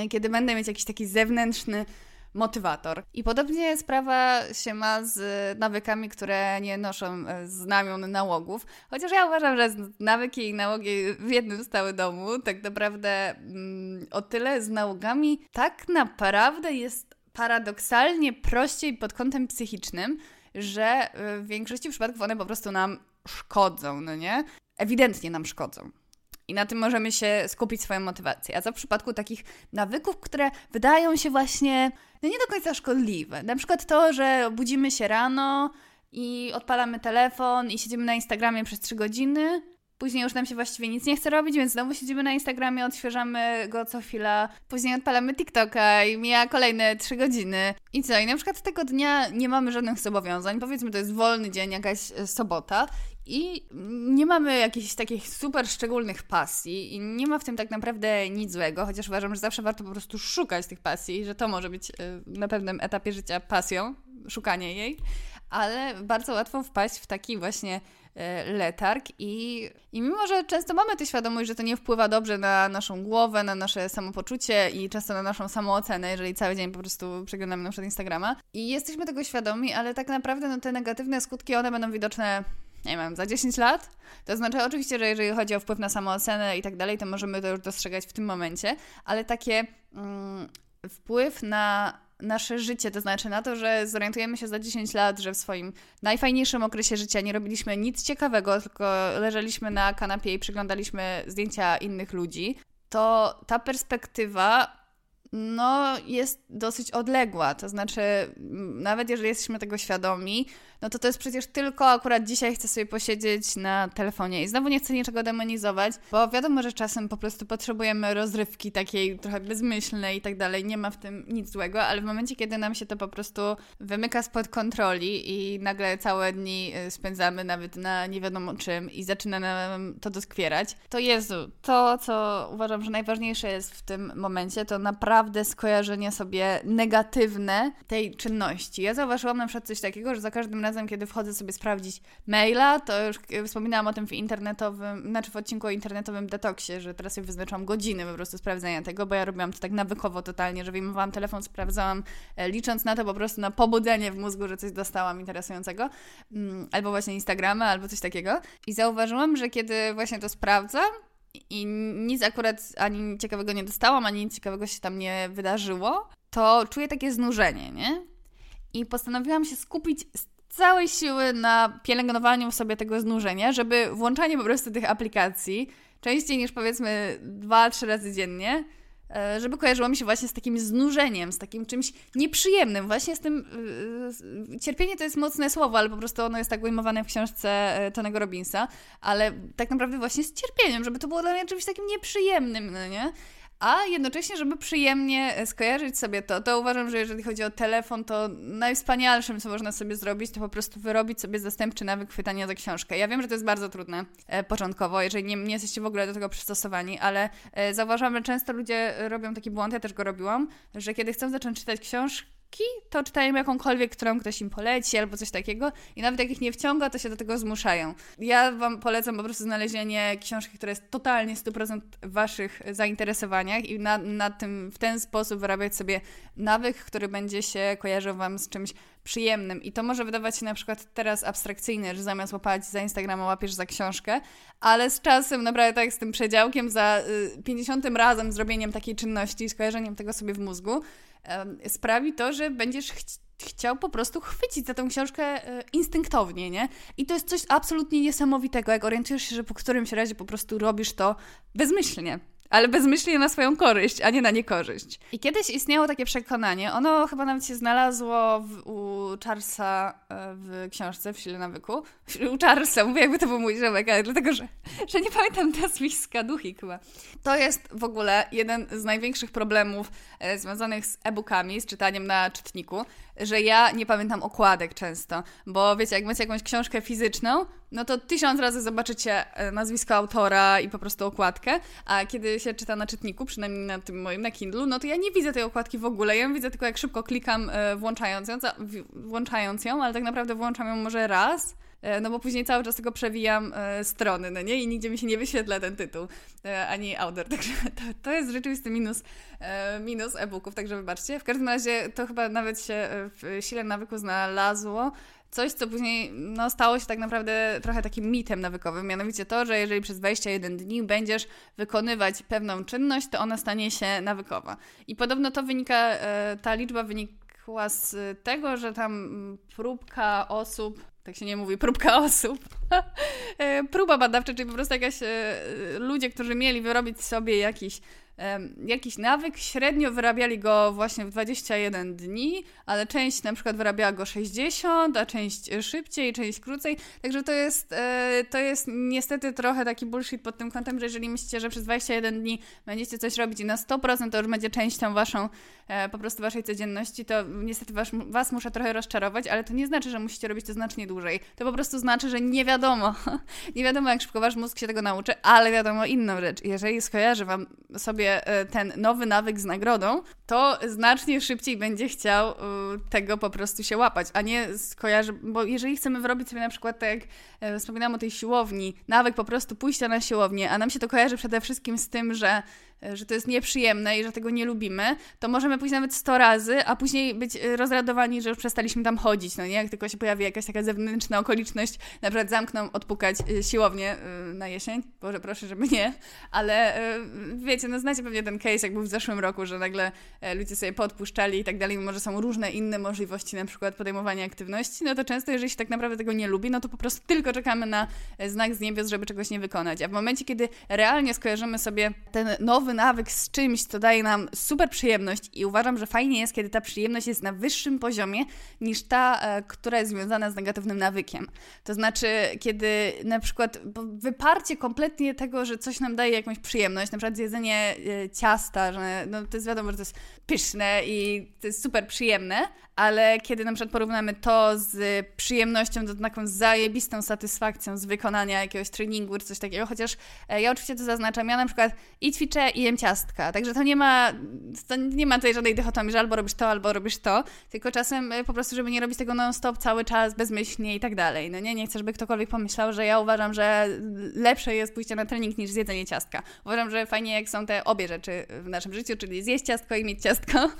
Kiedy będę mieć jakiś taki zewnętrzny motywator. I podobnie sprawa się ma z nawykami, które nie noszą e, znamion nałogów. Chociaż ja uważam, że nawyki i nałogi w jednym stały domu, tak naprawdę mm, o tyle z nałogami tak naprawdę jest paradoksalnie prościej pod kątem psychicznym, że w większości przypadków one po prostu nam szkodzą, no nie? Ewidentnie nam szkodzą. I na tym możemy się skupić swoją motywację. A co w przypadku takich nawyków, które wydają się właśnie no nie do końca szkodliwe. Na przykład to, że budzimy się rano i odpalamy telefon i siedzimy na Instagramie przez 3 godziny, Później już nam się właściwie nic nie chce robić, więc znowu siedzimy na Instagramie, odświeżamy go co chwila. Później odpalamy TikToka i mija kolejne 3 godziny. I co? I na przykład tego dnia nie mamy żadnych zobowiązań. Powiedzmy, to jest wolny dzień, jakaś e, sobota. I nie mamy jakichś takich super szczególnych pasji i nie ma w tym tak naprawdę nic złego, chociaż uważam, że zawsze warto po prostu szukać tych pasji, że to może być e, na pewnym etapie życia pasją, szukanie jej, ale bardzo łatwo wpaść w taki właśnie letarg i, i mimo, że często mamy tę świadomość, że to nie wpływa dobrze na naszą głowę, na nasze samopoczucie i często na naszą samoocenę, jeżeli cały dzień po prostu przeglądamy na przykład Instagrama i jesteśmy tego świadomi, ale tak naprawdę no, te negatywne skutki, one będą widoczne nie wiem, za 10 lat. To znaczy, oczywiście, że jeżeli chodzi o wpływ na samoocenę i tak dalej, to możemy to już dostrzegać w tym momencie, ale takie mm, wpływ na nasze życie, to znaczy na to, że zorientujemy się za 10 lat, że w swoim najfajniejszym okresie życia nie robiliśmy nic ciekawego, tylko leżeliśmy na kanapie i przyglądaliśmy zdjęcia innych ludzi, to ta perspektywa no, jest dosyć odległa. To znaczy, nawet jeżeli jesteśmy tego świadomi, no to to jest przecież tylko akurat dzisiaj chcę sobie posiedzieć na telefonie. I znowu nie chcę niczego demonizować, bo wiadomo, że czasem po prostu potrzebujemy rozrywki takiej trochę bezmyślnej i tak dalej. Nie ma w tym nic złego, ale w momencie, kiedy nam się to po prostu wymyka spod kontroli i nagle całe dni y, spędzamy nawet na nie wiadomo czym i zaczyna nam to doskwierać, to Jezu, to co uważam, że najważniejsze jest w tym momencie, to naprawdę skojarzenie sobie negatywne tej czynności. Ja zauważyłam na przykład coś takiego, że za każdym razem razem, kiedy wchodzę sobie sprawdzić maila, to już wspominałam o tym w internetowym, znaczy w odcinku o internetowym detoksie, że teraz sobie wyznaczam godziny po prostu sprawdzania tego, bo ja robiłam to tak nawykowo totalnie, że wyjmowałam telefon, sprawdzałam, e, licząc na to po prostu na pobudzenie w mózgu, że coś dostałam interesującego, mm, albo właśnie Instagrama, albo coś takiego. I zauważyłam, że kiedy właśnie to sprawdzam, i nic akurat ani ciekawego nie dostałam, ani nic ciekawego się tam nie wydarzyło, to czuję takie znużenie, nie? I postanowiłam się skupić całej siły na pielęgnowaniu sobie tego znużenia, żeby włączanie po prostu tych aplikacji częściej niż powiedzmy dwa, trzy razy dziennie e, żeby kojarzyło mi się właśnie z takim znużeniem, z takim czymś nieprzyjemnym. Właśnie z tym. Yy, cierpienie to jest mocne słowo, ale po prostu ono jest tak ujmowane w książce Tonego Robinsa, ale tak naprawdę właśnie z cierpieniem, żeby to było dla mnie czymś takim nieprzyjemnym, no nie? A jednocześnie, żeby przyjemnie e, skojarzyć sobie to, to uważam, że jeżeli chodzi o telefon, to najwspanialszym, co można sobie zrobić, to po prostu wyrobić sobie zastępczy nawyk chwytania za książkę. Ja wiem, że to jest bardzo trudne e, początkowo, jeżeli nie, nie jesteście w ogóle do tego przystosowani, ale e, zauważam, że często ludzie robią taki błąd, ja też go robiłam, że kiedy chcą zacząć czytać książkę, to czytają jakąkolwiek, którą ktoś im poleci albo coś takiego i nawet jak ich nie wciąga, to się do tego zmuszają. Ja Wam polecam po prostu znalezienie książki, która jest totalnie 100% w Waszych zainteresowaniach i na, na tym, w ten sposób wyrabiać sobie nawyk, który będzie się kojarzył Wam z czymś przyjemnym. I to może wydawać się na przykład teraz abstrakcyjne, że zamiast łapać za Instagrama łapiesz za książkę, ale z czasem naprawdę tak z tym przedziałkiem, za y, 50 razem zrobieniem takiej czynności skojarzeniem tego sobie w mózgu, sprawi to, że będziesz ch chciał po prostu chwycić za tą książkę e, instynktownie, nie? I to jest coś absolutnie niesamowitego, jak orientujesz się, że po którymś razie po prostu robisz to bezmyślnie ale bezmyślnie na swoją korzyść, a nie na niekorzyść. I kiedyś istniało takie przekonanie, ono chyba nawet się znalazło w, u Charlesa e, w książce W sile nawyku. U Charlesa, mówię jakby to był mój ziomek, ale dlatego, że, że nie pamiętam nazwiska, duchy chyba. To jest w ogóle jeden z największych problemów e, związanych z e-bookami, z czytaniem na czytniku, że ja nie pamiętam okładek często, bo wiecie, jak macie jakąś książkę fizyczną, no to tysiąc razy zobaczycie e, nazwisko autora i po prostu okładkę, a kiedy się czyta na czytniku, przynajmniej na tym moim, na Kindle, no to ja nie widzę tej okładki w ogóle, ja ją widzę tylko jak szybko klikam e, włączając ją, włączając ją, ale tak naprawdę włączam ją może raz, no bo później cały czas tylko przewijam strony, no nie? I nigdzie mi się nie wyświetla ten tytuł, ani autor, także to, to jest rzeczywisty minus, minus e-booków, także wybaczcie. W każdym razie to chyba nawet się w sile nawyku znalazło, coś, co później no, stało się tak naprawdę trochę takim mitem nawykowym, mianowicie to, że jeżeli przez 21 dni będziesz wykonywać pewną czynność, to ona stanie się nawykowa. I podobno to wynika, e, ta liczba wynikła z tego, że tam próbka osób, tak się nie mówi, próbka osób, e, próba badawcza, czyli po prostu jakaś e, ludzie, którzy mieli wyrobić sobie jakiś jakiś nawyk, średnio wyrabiali go właśnie w 21 dni, ale część na przykład wyrabiała go 60, a część szybciej, część krócej. Także to jest, e, to jest niestety trochę taki bullshit pod tym kątem, że jeżeli myślicie, że przez 21 dni będziecie coś robić i na 100% to już będzie częścią waszą, e, po prostu waszej codzienności, to niestety was, was muszę trochę rozczarować, ale to nie znaczy, że musicie robić to znacznie dłużej. To po prostu znaczy, że nie wiadomo, nie wiadomo jak szybko wasz mózg się tego nauczy, ale wiadomo inną rzecz. Jeżeli skojarzy wam sobie sobie e, ten nowy nawyk z nagrodą, to znacznie szybciej będzie chciał e, tego po prostu się łapać, a nie skojarzy, bo jeżeli chcemy wyrobić sobie na przykład, tak jak e, wspominałam o tej siłowni, nawyk po prostu pójścia na siłownię, a nam się to kojarzy przede wszystkim z tym, że że to jest nieprzyjemne i że tego nie lubimy, to możemy pójść nawet 100 razy, a później być e, rozradowani, że już przestaliśmy tam chodzić, no nie? Jak tylko się pojawi jakaś taka zewnętrzna okoliczność, na przykład zamkną, odpukać e, siłownię na jesień, Boże proszę, żeby nie, ale wiecie, no znacie pewnie ten case, jak był w zeszłym roku, że nagle ludzie sobie podpuszczali i tak dalej, mimo że są różne inne możliwości, na przykład podejmowania aktywności, no to często, jeżeli się tak naprawdę tego nie lubi, no to po prostu tylko czekamy na znak z niebios, żeby czegoś nie wykonać. A w momencie, kiedy realnie skojarzymy sobie ten nowy nawyk z czymś, co daje nam super przyjemność i uważam, że fajnie jest, kiedy ta przyjemność jest na wyższym poziomie niż ta, e, która jest związana z negatywnym nawykiem. To znaczy, kiedy na przykład wyparcie kompletnie tego, że coś nam daje jakąś przyjemność, na przykład zjedzenie e, ciasta, że no, to jest wiadomo, że to jest pyszne i to jest super przyjemne, ale kiedy na przykład porównamy to z przyjemnością, to taką zajebistą satysfakcją z wykonania jakiegoś treningu czy coś takiego, chociaż e, ja oczywiście to zaznaczam, ja na przykład i ćwiczę i jem ciastka, także to nie ma, to nie ma tutaj żadnej dychotomii, że albo robisz to, albo robisz to, tylko czasem e, po prostu, żeby nie robić tego non-stop cały czas, bezmyślnie i tak dalej, no nie, nie chcę, żeby ktokolwiek pomyślał, że ja uważam, że lepsze jest pójście na trening niż zjedzenie ciastka. Uważam, że fajnie jak są te obie rzeczy w naszym życiu, czyli zjeść ciastko i mieć ciastko,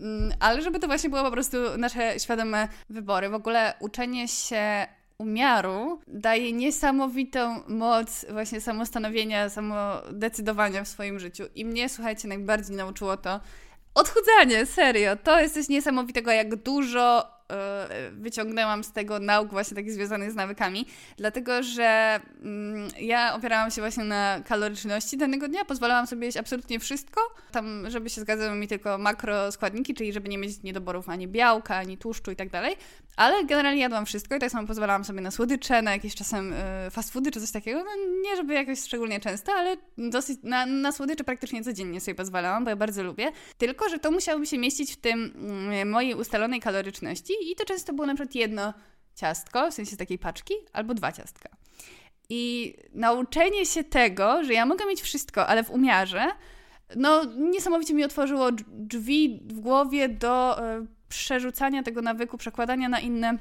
mm, ale żeby to właśnie było po prostu nasze świadome wybory. W ogóle uczenie się umiaru daje niesamowitą moc właśnie samostanowienia, samodecydowania w swoim życiu. I mnie, słuchajcie, najbardziej nauczyło to odchudzanie, serio. To jest coś niesamowitego, jak dużo wyciągnęłam z tego nauk właśnie takich związanych z nawykami, dlatego że mm, ja opierałam się właśnie na kaloryczności danego dnia, pozwalałam sobie jeść absolutnie wszystko, tam żeby się zgadzały mi tylko makroskładniki, czyli żeby nie mieć niedoborów ani białka, ani tłuszczu i tak dalej, ale generalnie jadłam wszystko i tak samo pozwalałam sobie na słodycze, na jakieś czasem y, fast foody czy coś takiego. No, nie żeby jakoś szczególnie często, ale dosyć na, na słodycze praktycznie codziennie sobie pozwalałam, bo ja bardzo lubię. Tylko, że to musiałoby się mieścić w tym y, mojej ustalonej kaloryczności i to często było na przykład jedno ciastko, w sensie takiej paczki, albo dwa ciastka. I nauczenie się tego, że ja mogę mieć wszystko, ale w umiarze, no niesamowicie mi otworzyło drzwi w głowie do y, przerzucania tego nawyku, przekładania na inne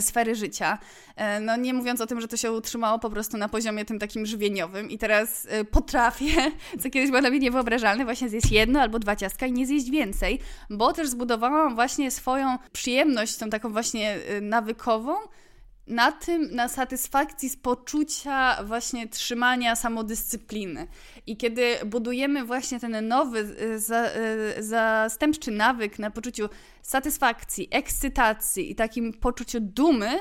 sfery życia. E, no nie mówiąc o tym, że to się utrzymało po prostu na poziomie tym takim żywieniowym i teraz e, potrafię, co kiedyś było dla mnie niewyobrażalne, właśnie zjeść jedno albo dwa ciastka i nie zjeść więcej, bo też zbudowałam właśnie swoją przyjemność, tą taką właśnie nawykową, na tym, na satysfakcji z poczucia właśnie trzymania samodyscypliny. I kiedy budujemy właśnie ten nowy, y, za, y, zastępczy nawyk na poczuciu satysfakcji, ekscytacji i takim poczuciu dumy,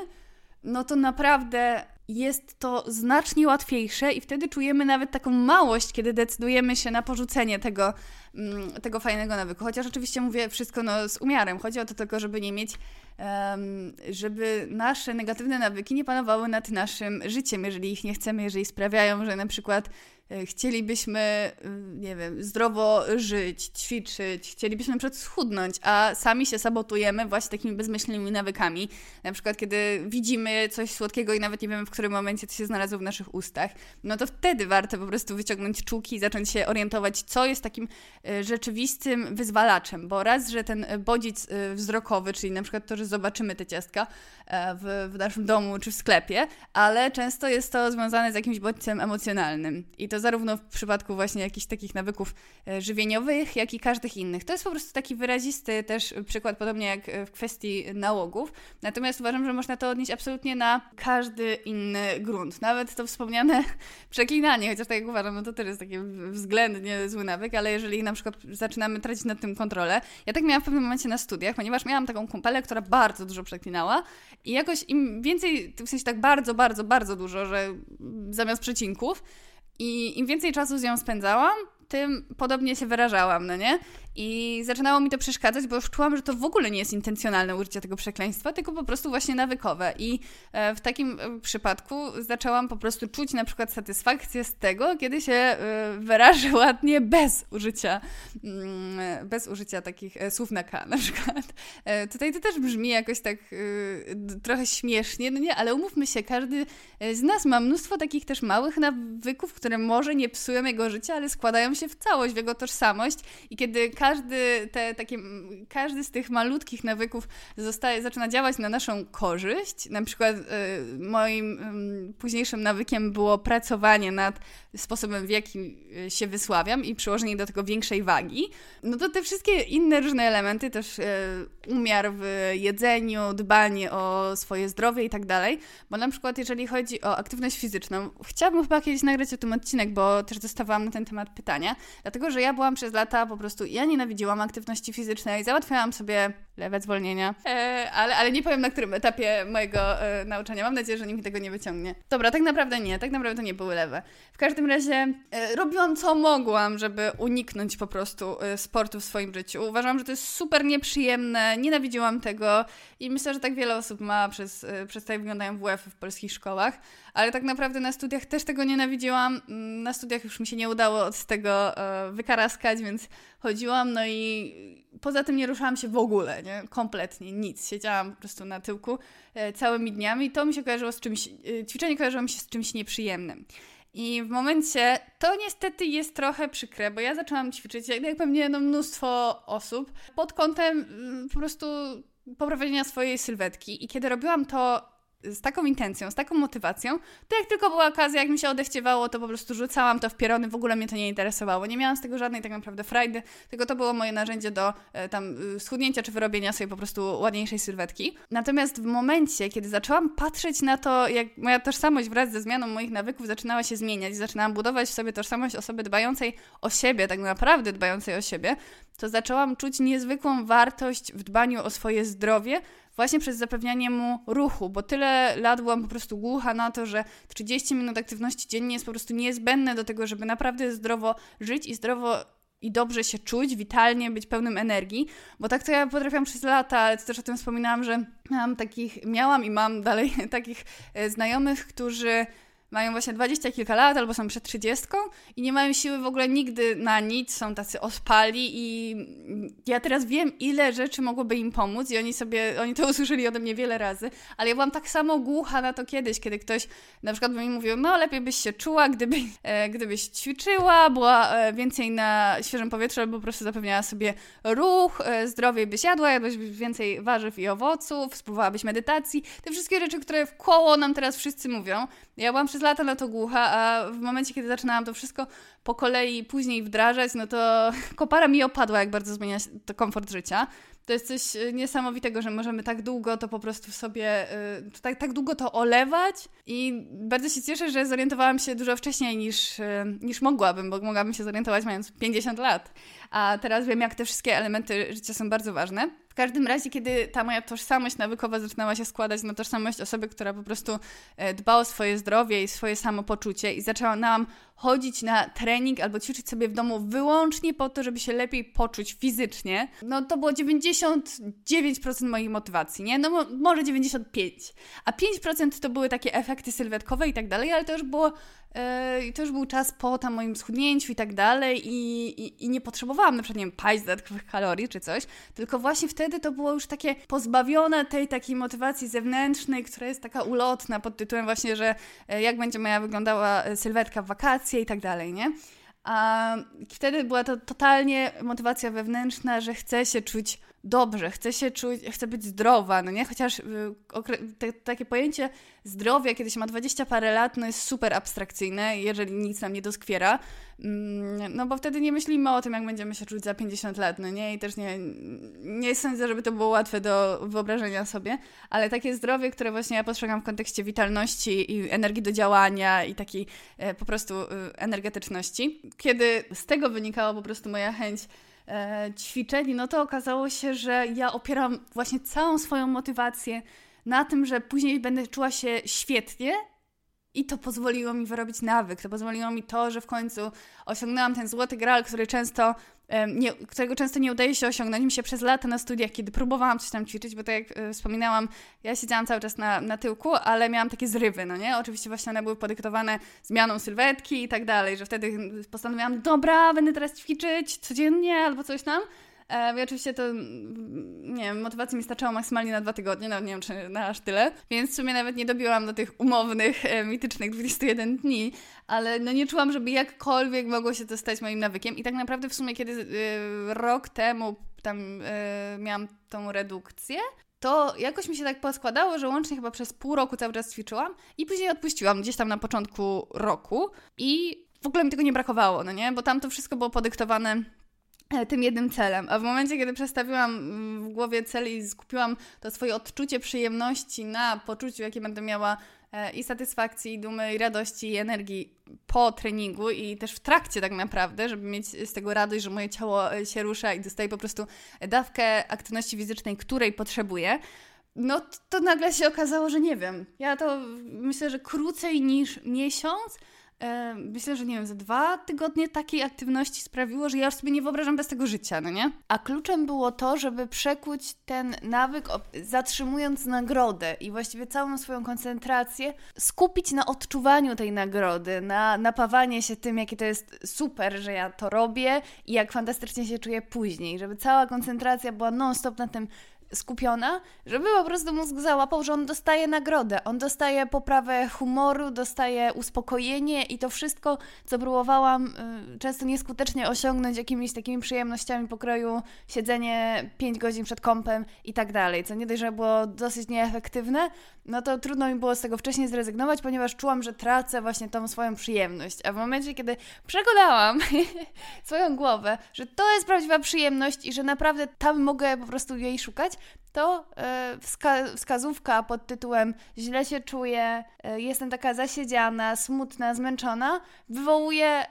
no to naprawdę jest to znacznie łatwiejsze i wtedy czujemy nawet taką małość, kiedy decydujemy się na porzucenie tego, mm, tego fajnego nawyku. Chociaż oczywiście mówię wszystko no, z umiarem. Chodzi o to tylko, żeby nie mieć, żeby nasze negatywne nawyki nie panowały nad naszym życiem, jeżeli ich nie chcemy, jeżeli sprawiają, że na przykład chcielibyśmy, e, nie wiem, zdrowo żyć, ćwiczyć, chcielibyśmy przykład schudnąć, a sami się sabotujemy właśnie takimi bezmyślnymi nawykami. Na przykład, kiedy widzimy coś słodkiego i nawet nie wiemy, w którym momencie to się znalazło w naszych ustach, no to wtedy warto po prostu wyciągnąć czuki i zacząć się orientować, co jest takim e, rzeczywistym wyzwalaczem, bo raz, że ten bodziec wzrokowy, czyli na przykład to, że zobaczymy te ciastka w, w naszym domu czy w sklepie, ale często jest to związane z jakimś bodźcem emocjonalnym i to to zarówno w przypadku właśnie jakichś takich nawyków e, żywieniowych, jak i każdych innych. To jest po prostu taki wyrazisty też przykład, podobnie jak e, w kwestii nałogów. Natomiast uważam, że można to odnieść absolutnie na każdy inny grunt. Nawet to wspomniane przeklinanie, chociaż tak jak uważam, no to też jest taki względnie zły nawyk, ale jeżeli na przykład zaczynamy tracić nad tym kontrolę. Ja tak miałam w pewnym momencie na studiach, ponieważ miałam taką kumpelę, która bardzo dużo przeklinała i jakoś im więcej, w sensie tak bardzo, bardzo, bardzo dużo, że zamiast przecinków, i im więcej czasu z nią spędzałam, tym podobnie się wyrażałam, no nie? I zaczynało mi to przeszkadzać, bo już czułam, że to w ogóle nie jest intencjonalne użycie tego przekleństwa, tylko po prostu właśnie nawykowe. I e, w takim e, przypadku zaczęłam po prostu czuć na przykład satysfakcję z tego, kiedy się e, wyrażę ładnie bez użycia, mm, bez użycia takich słów na K na przykład. Tutaj to też brzmi jakoś tak trochę śmiesznie, no nie? Ale umówmy się, każdy z nas ma mnóstwo takich też małych nawyków, które może nie psują jego życia, ale składają się w całość, w jego tożsamość i kiedy każdy, te, takie, każdy z tych malutkich nawyków zostaje, zaczyna działać na naszą korzyść. Na przykład y, moim y, późniejszym nawykiem było pracowanie nad sposobem, w jaki y, się wysławiam i przyłożenie do tego większej wagi. No to te wszystkie inne różne elementy, też y, umiar w jedzeniu, dbanie o swoje zdrowie i tak dalej. Bo na przykład jeżeli chodzi o aktywność fizyczną, chciałabym chyba kiedyś nagrać o tym odcinek, bo też dostawałam na ten temat pytania, dlatego że ja byłam przez lata po prostu, ja nie nienawidziłam aktywności fizycznej, załatwiałam sobie lewe zwolnienia, e, ale, ale nie powiem na którym etapie mojego e, nauczania. Mam nadzieję, że nikt tego nie wyciągnie. Dobra, tak naprawdę nie, tak naprawdę to nie były lewe. W każdym razie e, robiłam co mogłam, żeby uniknąć po prostu e, sportu w swoim życiu. Uważam, że to jest super nieprzyjemne, nienawidziłam tego i myślę, że tak wiele osób ma przez, e, przez to, jak wyglądają WF w polskich szkołach, ale tak naprawdę na studiach też tego nienawidziłam. Mm, na studiach już mi się nie udało od tego e, wykaraskać, więc chodziłam, no i poza tym nie ruszałam się w ogóle, nie? Kompletnie, nic. Siedziałam po prostu na tyłku e, całymi dniami i to mi się kojarzyło z czymś, e, ćwiczenie kojarzyło mi się z czymś nieprzyjemnym. I w momencie, to niestety jest trochę przykre, bo ja zaczęłam ćwiczyć, jak, pewnie no, mnóstwo osób, pod kątem mm, po prostu poprawienia swojej sylwetki. I kiedy robiłam to z taką intencją, z taką motywacją, to jak tylko była okazja, jak mi się odechciewało, to po prostu rzucałam to w pierony, w ogóle mnie to nie interesowało. Nie miałam z tego żadnej tak naprawdę frajdy, tylko to było moje narzędzie do e, tam y, schudnięcia czy wyrobienia sobie po prostu ładniejszej sylwetki. Natomiast w momencie, kiedy zaczęłam patrzeć na to, jak moja tożsamość wraz ze zmianą moich nawyków zaczynała się zmieniać, zaczynałam budować w sobie tożsamość osoby dbającej o siebie, tak naprawdę dbającej o siebie, to zaczęłam czuć niezwykłą wartość w dbaniu o swoje zdrowie, właśnie przez zapewnianie mu ruchu, bo tyle lat byłam po prostu głucha na to, że 30 minut aktywności dziennie jest po prostu niezbędne do tego, żeby naprawdę zdrowo żyć i zdrowo i dobrze się czuć, witalnie, być pełnym energii, bo tak to ja potrafiłam przez lata, ale też o tym wspominałam, że miałam takich, miałam i mam dalej takich e, znajomych, którzy mają właśnie dwadzieścia kilka lat albo są przed trzydziestką i nie mają siły w ogóle nigdy na nic, są tacy ospali i ja teraz wiem, ile rzeczy mogłoby im pomóc i oni sobie, oni to usłyszeli ode mnie wiele razy, ale ja byłam tak samo głucha na to kiedyś, kiedy ktoś na przykład by mi mówił, no lepiej byś się czuła, gdyby, e, gdybyś ćwiczyła, była e, więcej na świeżym powietrzu albo po prostu zapewniała sobie ruch, e, zdrowiej byś jadła, jadłaś więcej warzyw i owoców, spróbowałabyś medytacji, te wszystkie rzeczy, które w koło nam teraz wszyscy mówią. Ja byłam przez lata na to głucha, a w momencie, kiedy zaczynałam to wszystko po kolei później wdrażać, no to kopara mi opadła, jak bardzo zmienia się to komfort życia. To jest coś y, niesamowitego, że możemy tak długo to po prostu sobie, yy, tak, tak długo to olewać i bardzo się cieszę, że zorientowałam się dużo wcześniej niż, yy, niż mogłabym, bo mogłabym się zorientować mając 50 lat. A teraz wiem, jak te wszystkie elementy życia są bardzo ważne każdym razie, kiedy ta moja tożsamość nawykowa zaczynała się składać na tożsamość osoby, która po prostu e, dba o swoje zdrowie i swoje samopoczucie i zaczęłam chodzić na trening albo ćwiczyć sobie w domu wyłącznie po to, żeby się lepiej poczuć fizycznie, no to było 99% mojej motywacji, nie? No może 95%. A 5% to były takie efekty sylwetkowe i tak dalej, ale to już było Yy, to już był czas po tam moim schudnięciu i tak dalej i, i, i nie potrzebowałam na przykład, nie wiem, paść dodatkowych kalorii czy coś, tylko właśnie wtedy to było już takie pozbawione tej takiej motywacji zewnętrznej, która jest taka ulotna pod tytułem właśnie, że e, jak będzie moja wyglądała e, sylwetka w wakacje i tak dalej, nie? A wtedy była to totalnie motywacja wewnętrzna, że chcę się czuć dobrze, chcę się czuć, chcę być zdrowa, no nie? Chociaż y, te, takie pojęcie zdrowia, kiedy się ma 20 parę lat, no jest super abstrakcyjne, jeżeli nic nam nie doskwiera, mm, no bo wtedy nie myślimy o tym, jak będziemy się czuć za 50 lat, no nie? I też nie, nie sądzę, żeby to było łatwe do wyobrażenia sobie, ale takie zdrowie, które właśnie ja postrzegam w kontekście witalności i energii do działania i takiej e, po prostu y, energetyczności, kiedy z tego wynikało po prostu moja chęć ćwiczeń, no to okazało się, że ja opieram właśnie całą swoją motywację na tym, że później będę czuła się świetnie i to pozwoliło mi wyrobić nawyk, to pozwoliło mi to, że w końcu osiągnęłam ten złoty gral, który często, nie, którego często nie udaje się osiągnąć. Mi się przez lata na studiach, kiedy próbowałam coś tam ćwiczyć, bo tak jak e, wspominałam, ja siedziałam cały czas na, na tyłku, ale miałam takie zrywy, no nie? Oczywiście właśnie one były podyktowane zmianą sylwetki i tak dalej, że wtedy postanowiłam, dobra, będę teraz ćwiczyć codziennie albo coś tam, E, I oczywiście to, nie wiem, motywacji mi starczało maksymalnie na dwa tygodnie, nawet nie wiem, czy na aż tyle, więc w sumie nawet nie dobiłam do tych umownych, e, mitycznych 21 dni, ale no nie czułam, żeby jakkolwiek mogło się to stać moim nawykiem i tak naprawdę w sumie, kiedy y, rok temu tam y, miałam tą redukcję, to jakoś mi się tak poskładało, że łącznie chyba przez pół roku cały czas ćwiczyłam i później odpuściłam gdzieś tam na początku roku i w ogóle mi tego nie brakowało, no nie? Bo tam to wszystko było podyktowane E, tym jednym celem. A w momencie, kiedy przestawiłam mm, w głowie cel i skupiłam to swoje odczucie przyjemności na poczuciu, jakie będę miała e, i satysfakcji, i dumy, i radości, i energii po treningu i też w trakcie tak naprawdę, żeby mieć z tego radość, że moje ciało e, się rusza i dostaje po prostu dawkę aktywności fizycznej, której potrzebuję, no to nagle się okazało, że nie wiem. Ja to myślę, że krócej niż miesiąc E, myślę, że nie wiem, za dwa tygodnie takiej aktywności sprawiło, że ja już sobie nie wyobrażam bez tego życia, no nie? A kluczem było to, żeby przekuć ten nawyk, zatrzymując nagrodę i właściwie całą swoją koncentrację skupić na odczuwaniu tej nagrody, na napawanie się tym, jakie to jest super, że ja to robię i jak fantastycznie się czuję później, żeby cała koncentracja była non-stop na tym, skupiona, żeby po prostu mózg załapał, że on dostaje nagrodę. On dostaje poprawę humoru, dostaje uspokojenie i to wszystko, co próbowałam y, często nieskutecznie osiągnąć jakimiś takimi przyjemnościami pokroju, siedzenie 5 godzin przed kąpem i tak dalej, co nie dość, że było dosyć nieefektywne, no to trudno mi było z tego wcześniej zrezygnować, ponieważ czułam, że tracę właśnie tą swoją przyjemność. A w momencie, kiedy przekonałam swoją głowę, że to jest prawdziwa przyjemność i że naprawdę tam mogę po prostu jej szukać, to e, wska wskazówka pod tytułem źle się czuję, e, jestem taka zasiedziana, smutna, zmęczona, wywołuje e,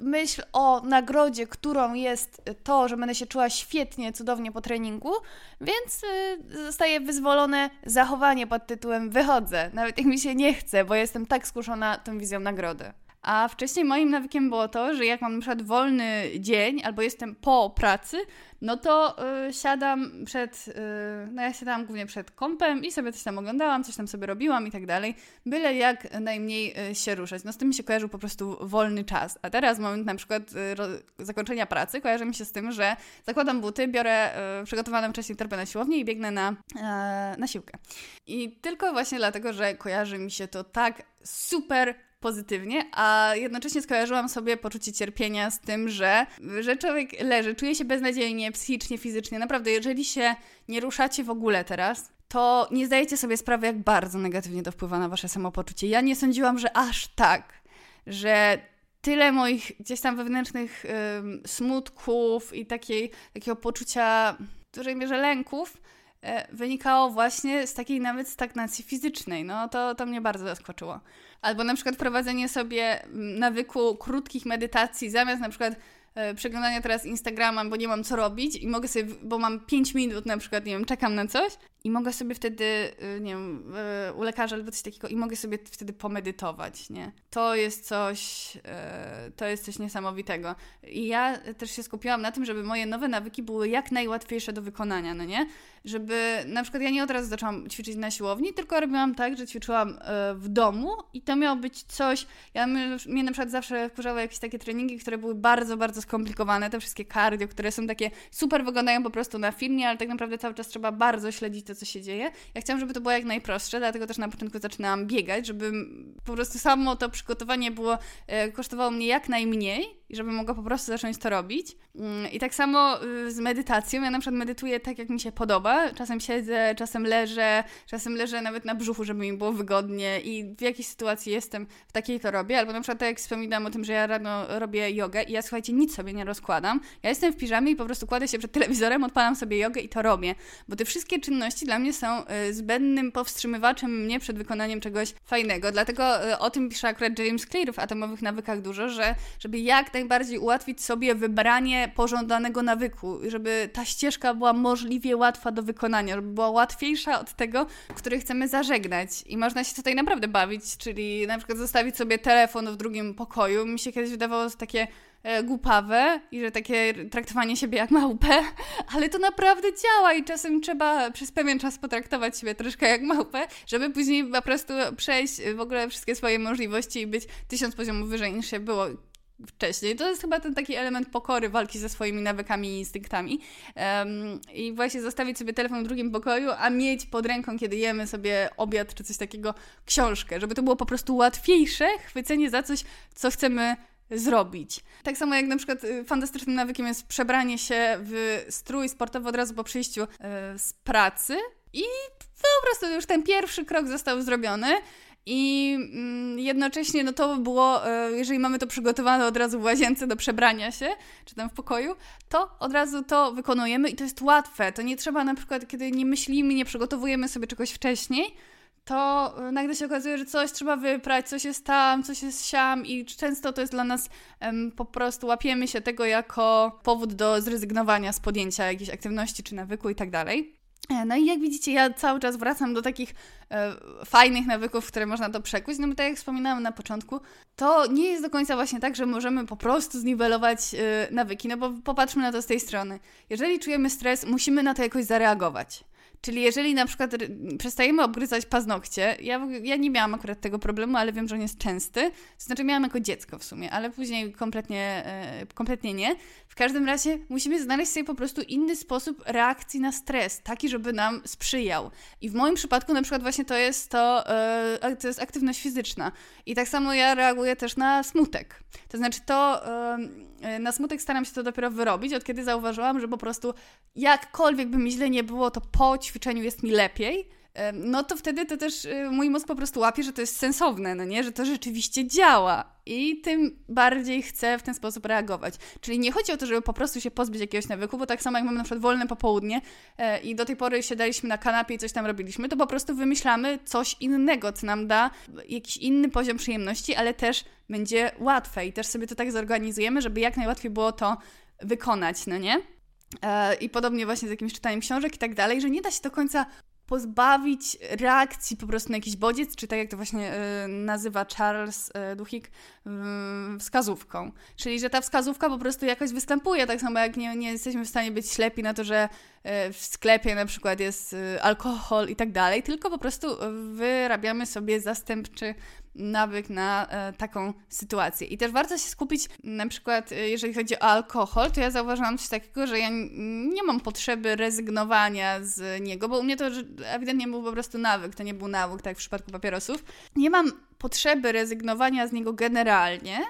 myśl o nagrodzie, którą jest to, że będę się czuła świetnie, cudownie po treningu, więc zostaje wyzwolone zachowanie pod tytułem wychodzę, nawet jak mi się nie chce, bo jestem tak skuszona tą wizją nagrody. A wcześniej moim nawykiem było to, że jak mam na przykład wolny dzień albo jestem po pracy, no to y, siadam przed, y, no ja siadałam głównie przed kąpem i sobie coś tam oglądałam, coś tam sobie robiłam i tak dalej, byle jak najmniej y, się ruszać. No z tym mi się kojarzył po prostu wolny czas. A teraz moment na przykład y, zakończenia pracy kojarzy mi się z tym, że zakładam buty, biorę y, przygotowaną wcześniej torbę na siłownię i biegnę na, y, na siłkę. I tylko właśnie dlatego, że kojarzy mi się to tak super pozytywnie, a jednocześnie skojarzyłam sobie poczucie cierpienia z tym, że, że człowiek leży, czuje się beznadziejnie, psychicznie, fizycznie. Naprawdę, jeżeli się nie ruszacie w ogóle teraz, to nie zdajecie sobie sprawy, jak bardzo negatywnie to wpływa na wasze samopoczucie. Ja nie sądziłam, że aż tak, że tyle moich gdzieś tam wewnętrznych ym, smutków i takiej, takiego poczucia w dużej mierze lęków E, wynikało właśnie z takiej nawet stagnacji fizycznej. No to, to mnie bardzo zaskoczyło. Albo na przykład prowadzenie sobie mm, nawyku krótkich medytacji zamiast na przykład przeglądania teraz Instagrama, bo nie mam co robić i mogę sobie, bo mam 5 minut na przykład, nie wiem, czekam na coś i mogę sobie wtedy, y, nie wiem, u lekarza albo coś takiego i mogę sobie wtedy pomedytować, nie? To jest coś, to jest coś niesamowitego. I ja też się skupiłam na tym, żeby moje nowe nawyki były jak najłatwiejsze do wykonania, no nie? Żeby, na przykład ja nie od razu zaczęłam ćwiczyć na siłowni, tylko robiłam tak, że ćwiczyłam w domu i to miało być coś, ja mnie na przykład zawsze wkurzały jakieś takie treningi, które były bardzo, bardzo skomplikowane, te wszystkie cardio, które są takie super wyglądają po prostu na filmie, ale tak naprawdę cały czas trzeba bardzo śledzić to, co się dzieje. Ja chciałam, żeby to było jak najprostsze, dlatego też na początku zaczynałam biegać, żeby po prostu samo to przygotowanie było, e, kosztowało mnie jak najmniej i żebym mogła po prostu zacząć to robić. Mm, I tak samo y, z medytacją. Ja na przykład medytuję tak, jak mi się podoba. Czasem siedzę, czasem leżę, czasem leżę nawet na brzuchu, żeby mi było wygodnie i w jakiejś sytuacji jestem, w takiej to robię. Albo na przykład tak jak wspominałam o tym, że ja rano robię jogę i ja słuchajcie, nic sobie nie rozkładam. Ja jestem w piżamie i po prostu kładę się przed telewizorem, odpalam sobie jogę i to robię. Bo te wszystkie czynności dla mnie są y, zbędnym powstrzymywaczem mnie przed wykonaniem czegoś fajnego. Dlatego y, o tym pisze akurat James Clear w Atomowych Nawykach dużo, że żeby jak najbardziej ułatwić sobie wybranie pożądanego nawyku, żeby ta ścieżka była możliwie łatwa do wykonania, żeby była łatwiejsza od tego, który chcemy zażegnać. I można się tutaj naprawdę bawić, czyli na przykład zostawić sobie telefon w drugim pokoju. Mi się kiedyś wydawało takie e, głupawe i że takie traktowanie siebie jak małpę, ale to naprawdę działa i czasem trzeba przez pewien czas potraktować siebie troszkę jak małpę, żeby później po prostu przejść w ogóle wszystkie swoje możliwości i być tysiąc poziomów wyżej niż się było wcześniej. To jest chyba ten taki element pokory, walki ze swoimi nawykami i instynktami. Um, I właśnie zostawić sobie telefon w drugim pokoju, a mieć pod ręką, kiedy jemy sobie obiad czy coś takiego, książkę, żeby to było po prostu łatwiejsze chwycenie za coś, co chcemy zrobić. Tak samo jak na przykład y, fantastycznym nawykiem jest przebranie się w strój sportowy od razu po przyjściu y, z pracy i po prostu już ten pierwszy krok został zrobiony. I mm, jednocześnie no to było, e, jeżeli mamy to przygotowane od razu w łazience do przebrania się, czy tam w pokoju, to od razu to wykonujemy i to jest łatwe. To nie trzeba na przykład, kiedy nie myślimy, nie przygotowujemy sobie czegoś wcześniej, to e, nagle się okazuje, że coś trzeba wyprać, coś jest tam, coś jest siam i często to jest dla nas po prostu łapiemy się tego jako powód do zrezygnowania z podjęcia jakiejś aktywności czy nawyku i tak dalej. E, no i jak widzicie, ja cały czas wracam do takich e, fajnych nawyków, które można to przekuć. No bo tak jak wspominałam na początku, to nie jest do końca właśnie tak, że możemy po prostu zniwelować e, nawyki. No bo popatrzmy na to z tej strony. Jeżeli czujemy stres, musimy na to jakoś zareagować. Czyli jeżeli na przykład przestajemy obgryzać paznokcie, ja, ja nie miałam akurat tego problemu, ale wiem, że on jest częsty, to znaczy miałam jako dziecko w sumie, ale później kompletnie, e, kompletnie nie. W każdym razie musimy znaleźć sobie po prostu inny sposób reakcji na stres, taki, żeby nam sprzyjał. I w moim przypadku na przykład właśnie to jest to, e, to jest aktywność fizyczna. I tak samo ja reaguję też na smutek. To znaczy to e, na smutek staram się to dopiero wyrobić, od kiedy zauważyłam, że po prostu jakkolwiek by mi źle nie było, to po ćwiczeniu jest mi lepiej. no to wtedy to też y, mój mózg po prostu łapie, że to jest sensowne, no nie? Że to rzeczywiście działa. I tym bardziej chcę w ten sposób reagować. Czyli nie chodzi o to, żeby po prostu się pozbyć jakiegoś nawyku, bo tak samo jak mamy na przykład wolne popołudnie e, i do tej pory siadaliśmy na kanapie i coś tam robiliśmy, to po prostu wymyślamy coś innego, co nam da jakiś inny poziom przyjemności, ale też będzie łatwe i też sobie to tak zorganizujemy, żeby jak najłatwiej było to wykonać, no nie? E, I podobnie właśnie z jakimś czytaniem książek i tak dalej, że nie da się do końca pozbawić reakcji po prostu na jakiś bodziec, czy tak jak to właśnie y, nazywa Charles Duhigg, y, wskazówką. Czyli, że ta wskazówka po prostu jakoś występuje, tak samo jak nie, nie jesteśmy w stanie być ślepi na to, że w sklepie na przykład jest alkohol i tak dalej, tylko po prostu wyrabiamy sobie zastępczy nawyk na e, taką sytuację. I też warto się skupić, na przykład e, jeżeli chodzi o alkohol, to ja zauważyłam coś takiego, że ja nie mam potrzeby rezygnowania z niego, bo u mnie to ewidentnie był po prostu nawyk, to nie był nawyk, tak jak w przypadku papierosów. Nie mam potrzeby rezygnowania z niego generalnie,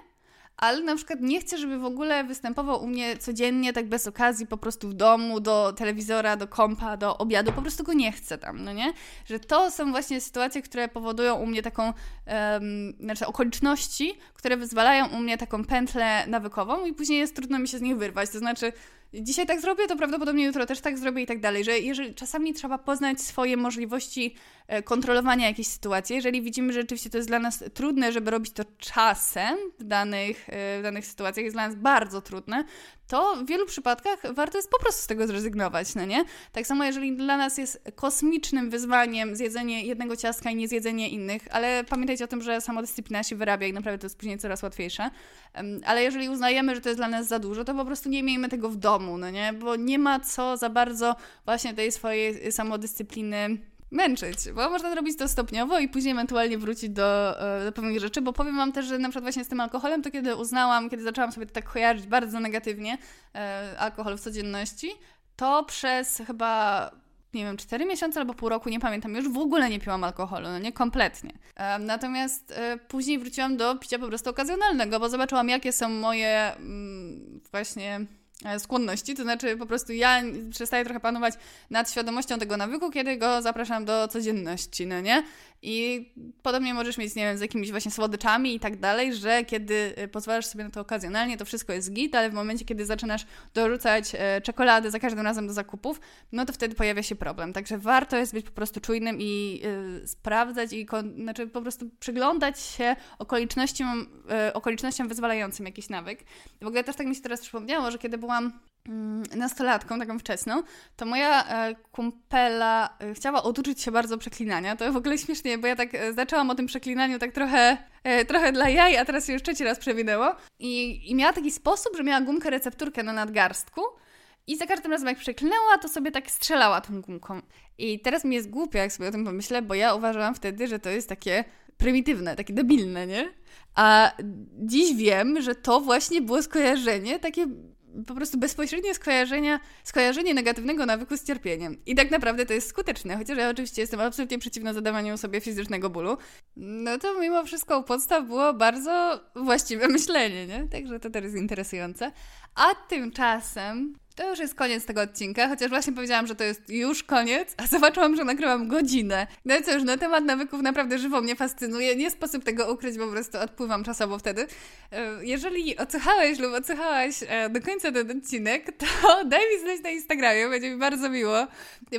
ale na przykład nie chcę, żeby w ogóle występował u mnie codziennie, tak bez okazji, po prostu w domu, do telewizora, do kompa, do obiadu, po prostu go nie chcę tam, no nie? Że to są właśnie sytuacje, które powodują u mnie taką, um, znaczy okoliczności, które wyzwalają u mnie taką pętlę nawykową i później jest trudno mi się z nich wyrwać, to znaczy dzisiaj tak zrobię, to prawdopodobnie jutro też tak zrobię i tak dalej, że jeżeli czasami trzeba poznać swoje możliwości kontrolowania jakiejś sytuacji, jeżeli widzimy, że rzeczywiście to jest dla nas trudne, żeby robić to czasem w danych, e, w danych sytuacjach, jest dla nas bardzo trudne, to w wielu przypadkach warto jest po prostu z tego zrezygnować, no nie? Tak samo jeżeli dla nas jest kosmicznym wyzwaniem zjedzenie jednego ciastka i nie zjedzenie innych, ale pamiętajcie o tym, że samodyscyplina się wyrabia i naprawdę to jest później coraz łatwiejsze. Ale jeżeli uznajemy, że to jest dla nas za dużo, to po prostu nie miejmy tego w domu, no nie? Bo nie ma co za bardzo właśnie tej swojej samodyscypliny męczyć, bo można zrobić to stopniowo i później ewentualnie wrócić do, e, do pewnych rzeczy, bo powiem Wam też, że na przykład właśnie z tym alkoholem, to kiedy uznałam, kiedy zaczęłam sobie to tak kojarzyć bardzo negatywnie, e, alkohol w codzienności, to przez chyba nie wiem, 4 miesiące albo pół roku, nie pamiętam, już w ogóle nie piłam alkoholu, no nie kompletnie. E, natomiast e, później wróciłam do picia po prostu okazjonalnego, bo zobaczyłam, jakie są moje mm, właśnie skłonności, to znaczy po prostu ja przestaję trochę panować nad świadomością tego nawyku, kiedy go zapraszam do codzienności, no nie? I podobnie możesz mieć, nie wiem, z jakimiś właśnie słodyczami i tak dalej, że kiedy y, pozwalasz sobie na to okazjonalnie, to wszystko jest git, ale w momencie, kiedy zaczynasz dorzucać e, czekolady za każdym razem do zakupów, no to wtedy pojawia się problem. Także warto jest być po prostu czujnym i y, sprawdzać i znaczy po prostu przyglądać się okolicznościom, y, okolicznościom wyzwalającym jakiś nawyk. W ogóle też tak mi się teraz przypomniało, że kiedy byłam Mm, nastolatką, taką wczesną, to moja e, kumpela e, chciała oduczyć się bardzo przeklinania. To w ogóle śmiesznie, bo ja tak e, zaczęłam o tym przeklinaniu tak trochę, trochę dla jaj, a teraz się już trzeci raz przewinęło. I, I miała taki sposób, że miała gumkę recepturkę na nadgarstku i za każdym razem jak przeklinęła, to sobie tak strzelała tą gumką. I teraz mi jest głupio, jak sobie o tym pomyślę, bo ja uważałam wtedy, że to jest takie prymitywne, takie debilne, nie? A dziś wiem, że to właśnie było skojarzenie takie po prostu bezpośrednie skojarzenia, skojarzenie negatywnego nawyku z cierpieniem. I tak naprawdę to jest skuteczne, chociaż ja oczywiście jestem absolutnie przeciwna zadawaniu sobie fizycznego bólu. No to mimo wszystko u podstaw było bardzo właściwe myślenie, nie? Także to też jest interesujące. A tymczasem to już jest koniec tego odcinka, chociaż właśnie powiedziałam, że to jest już koniec, a zobaczyłam, że nagrywam godzinę. No i cóż, no temat nawyków naprawdę żywo mnie fascynuje. Nie sposób tego ukryć, po prostu odpływam czasowo wtedy. E, jeżeli odsłuchałeś lub odsłuchałaś e, do końca ten odcinek, to daj mi znać na Instagramie, będzie mi bardzo miło,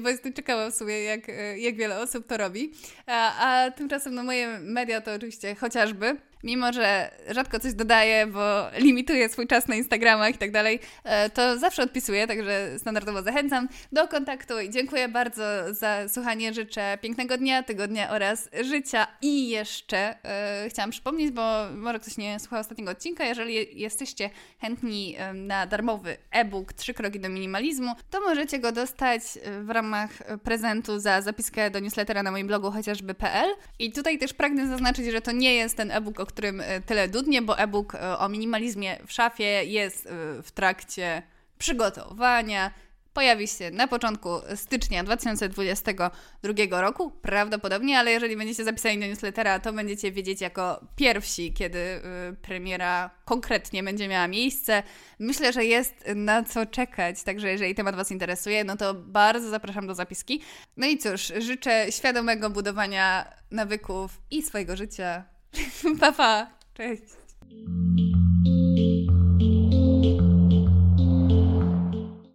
bo jestem ciekawa w sumie, jak, e, jak wiele osób to robi. A, a tymczasem no moje media to oczywiście chociażby mimo że rzadko coś dodaję, bo limituję swój czas na Instagramach i tak dalej, e, to zawsze odpisuję, także standardowo zachęcam do kontaktu i dziękuję bardzo za słuchanie. Życzę pięknego dnia, tygodnia oraz życia. I jeszcze e, chciałam przypomnieć, bo może ktoś nie słuchał ostatniego odcinka, jeżeli jesteście chętni e, na darmowy e-book Trzy kroki do minimalizmu, to możecie go dostać w ramach prezentu za zapiskę do newslettera na moim blogu chociażby.pl. I tutaj też pragnę zaznaczyć, że to nie jest ten e-book, którym e, tyle dudnie, bo e-book e, o minimalizmie w szafie jest e, w trakcie przygotowania. pojawi się na początku stycznia 2022 roku, prawdopodobnie, ale jeżeli będziecie zapisani do newslettera, to będziecie wiedzieć jako pierwsi, kiedy premiera konkretnie będzie miała miejsce. Myślę, że jest na co czekać, także jeżeli temat Was interesuje, no to bardzo zapraszam do zapiski. No i cóż, życzę świadomego budowania nawyków i swojego życia pa, pa. Cześć.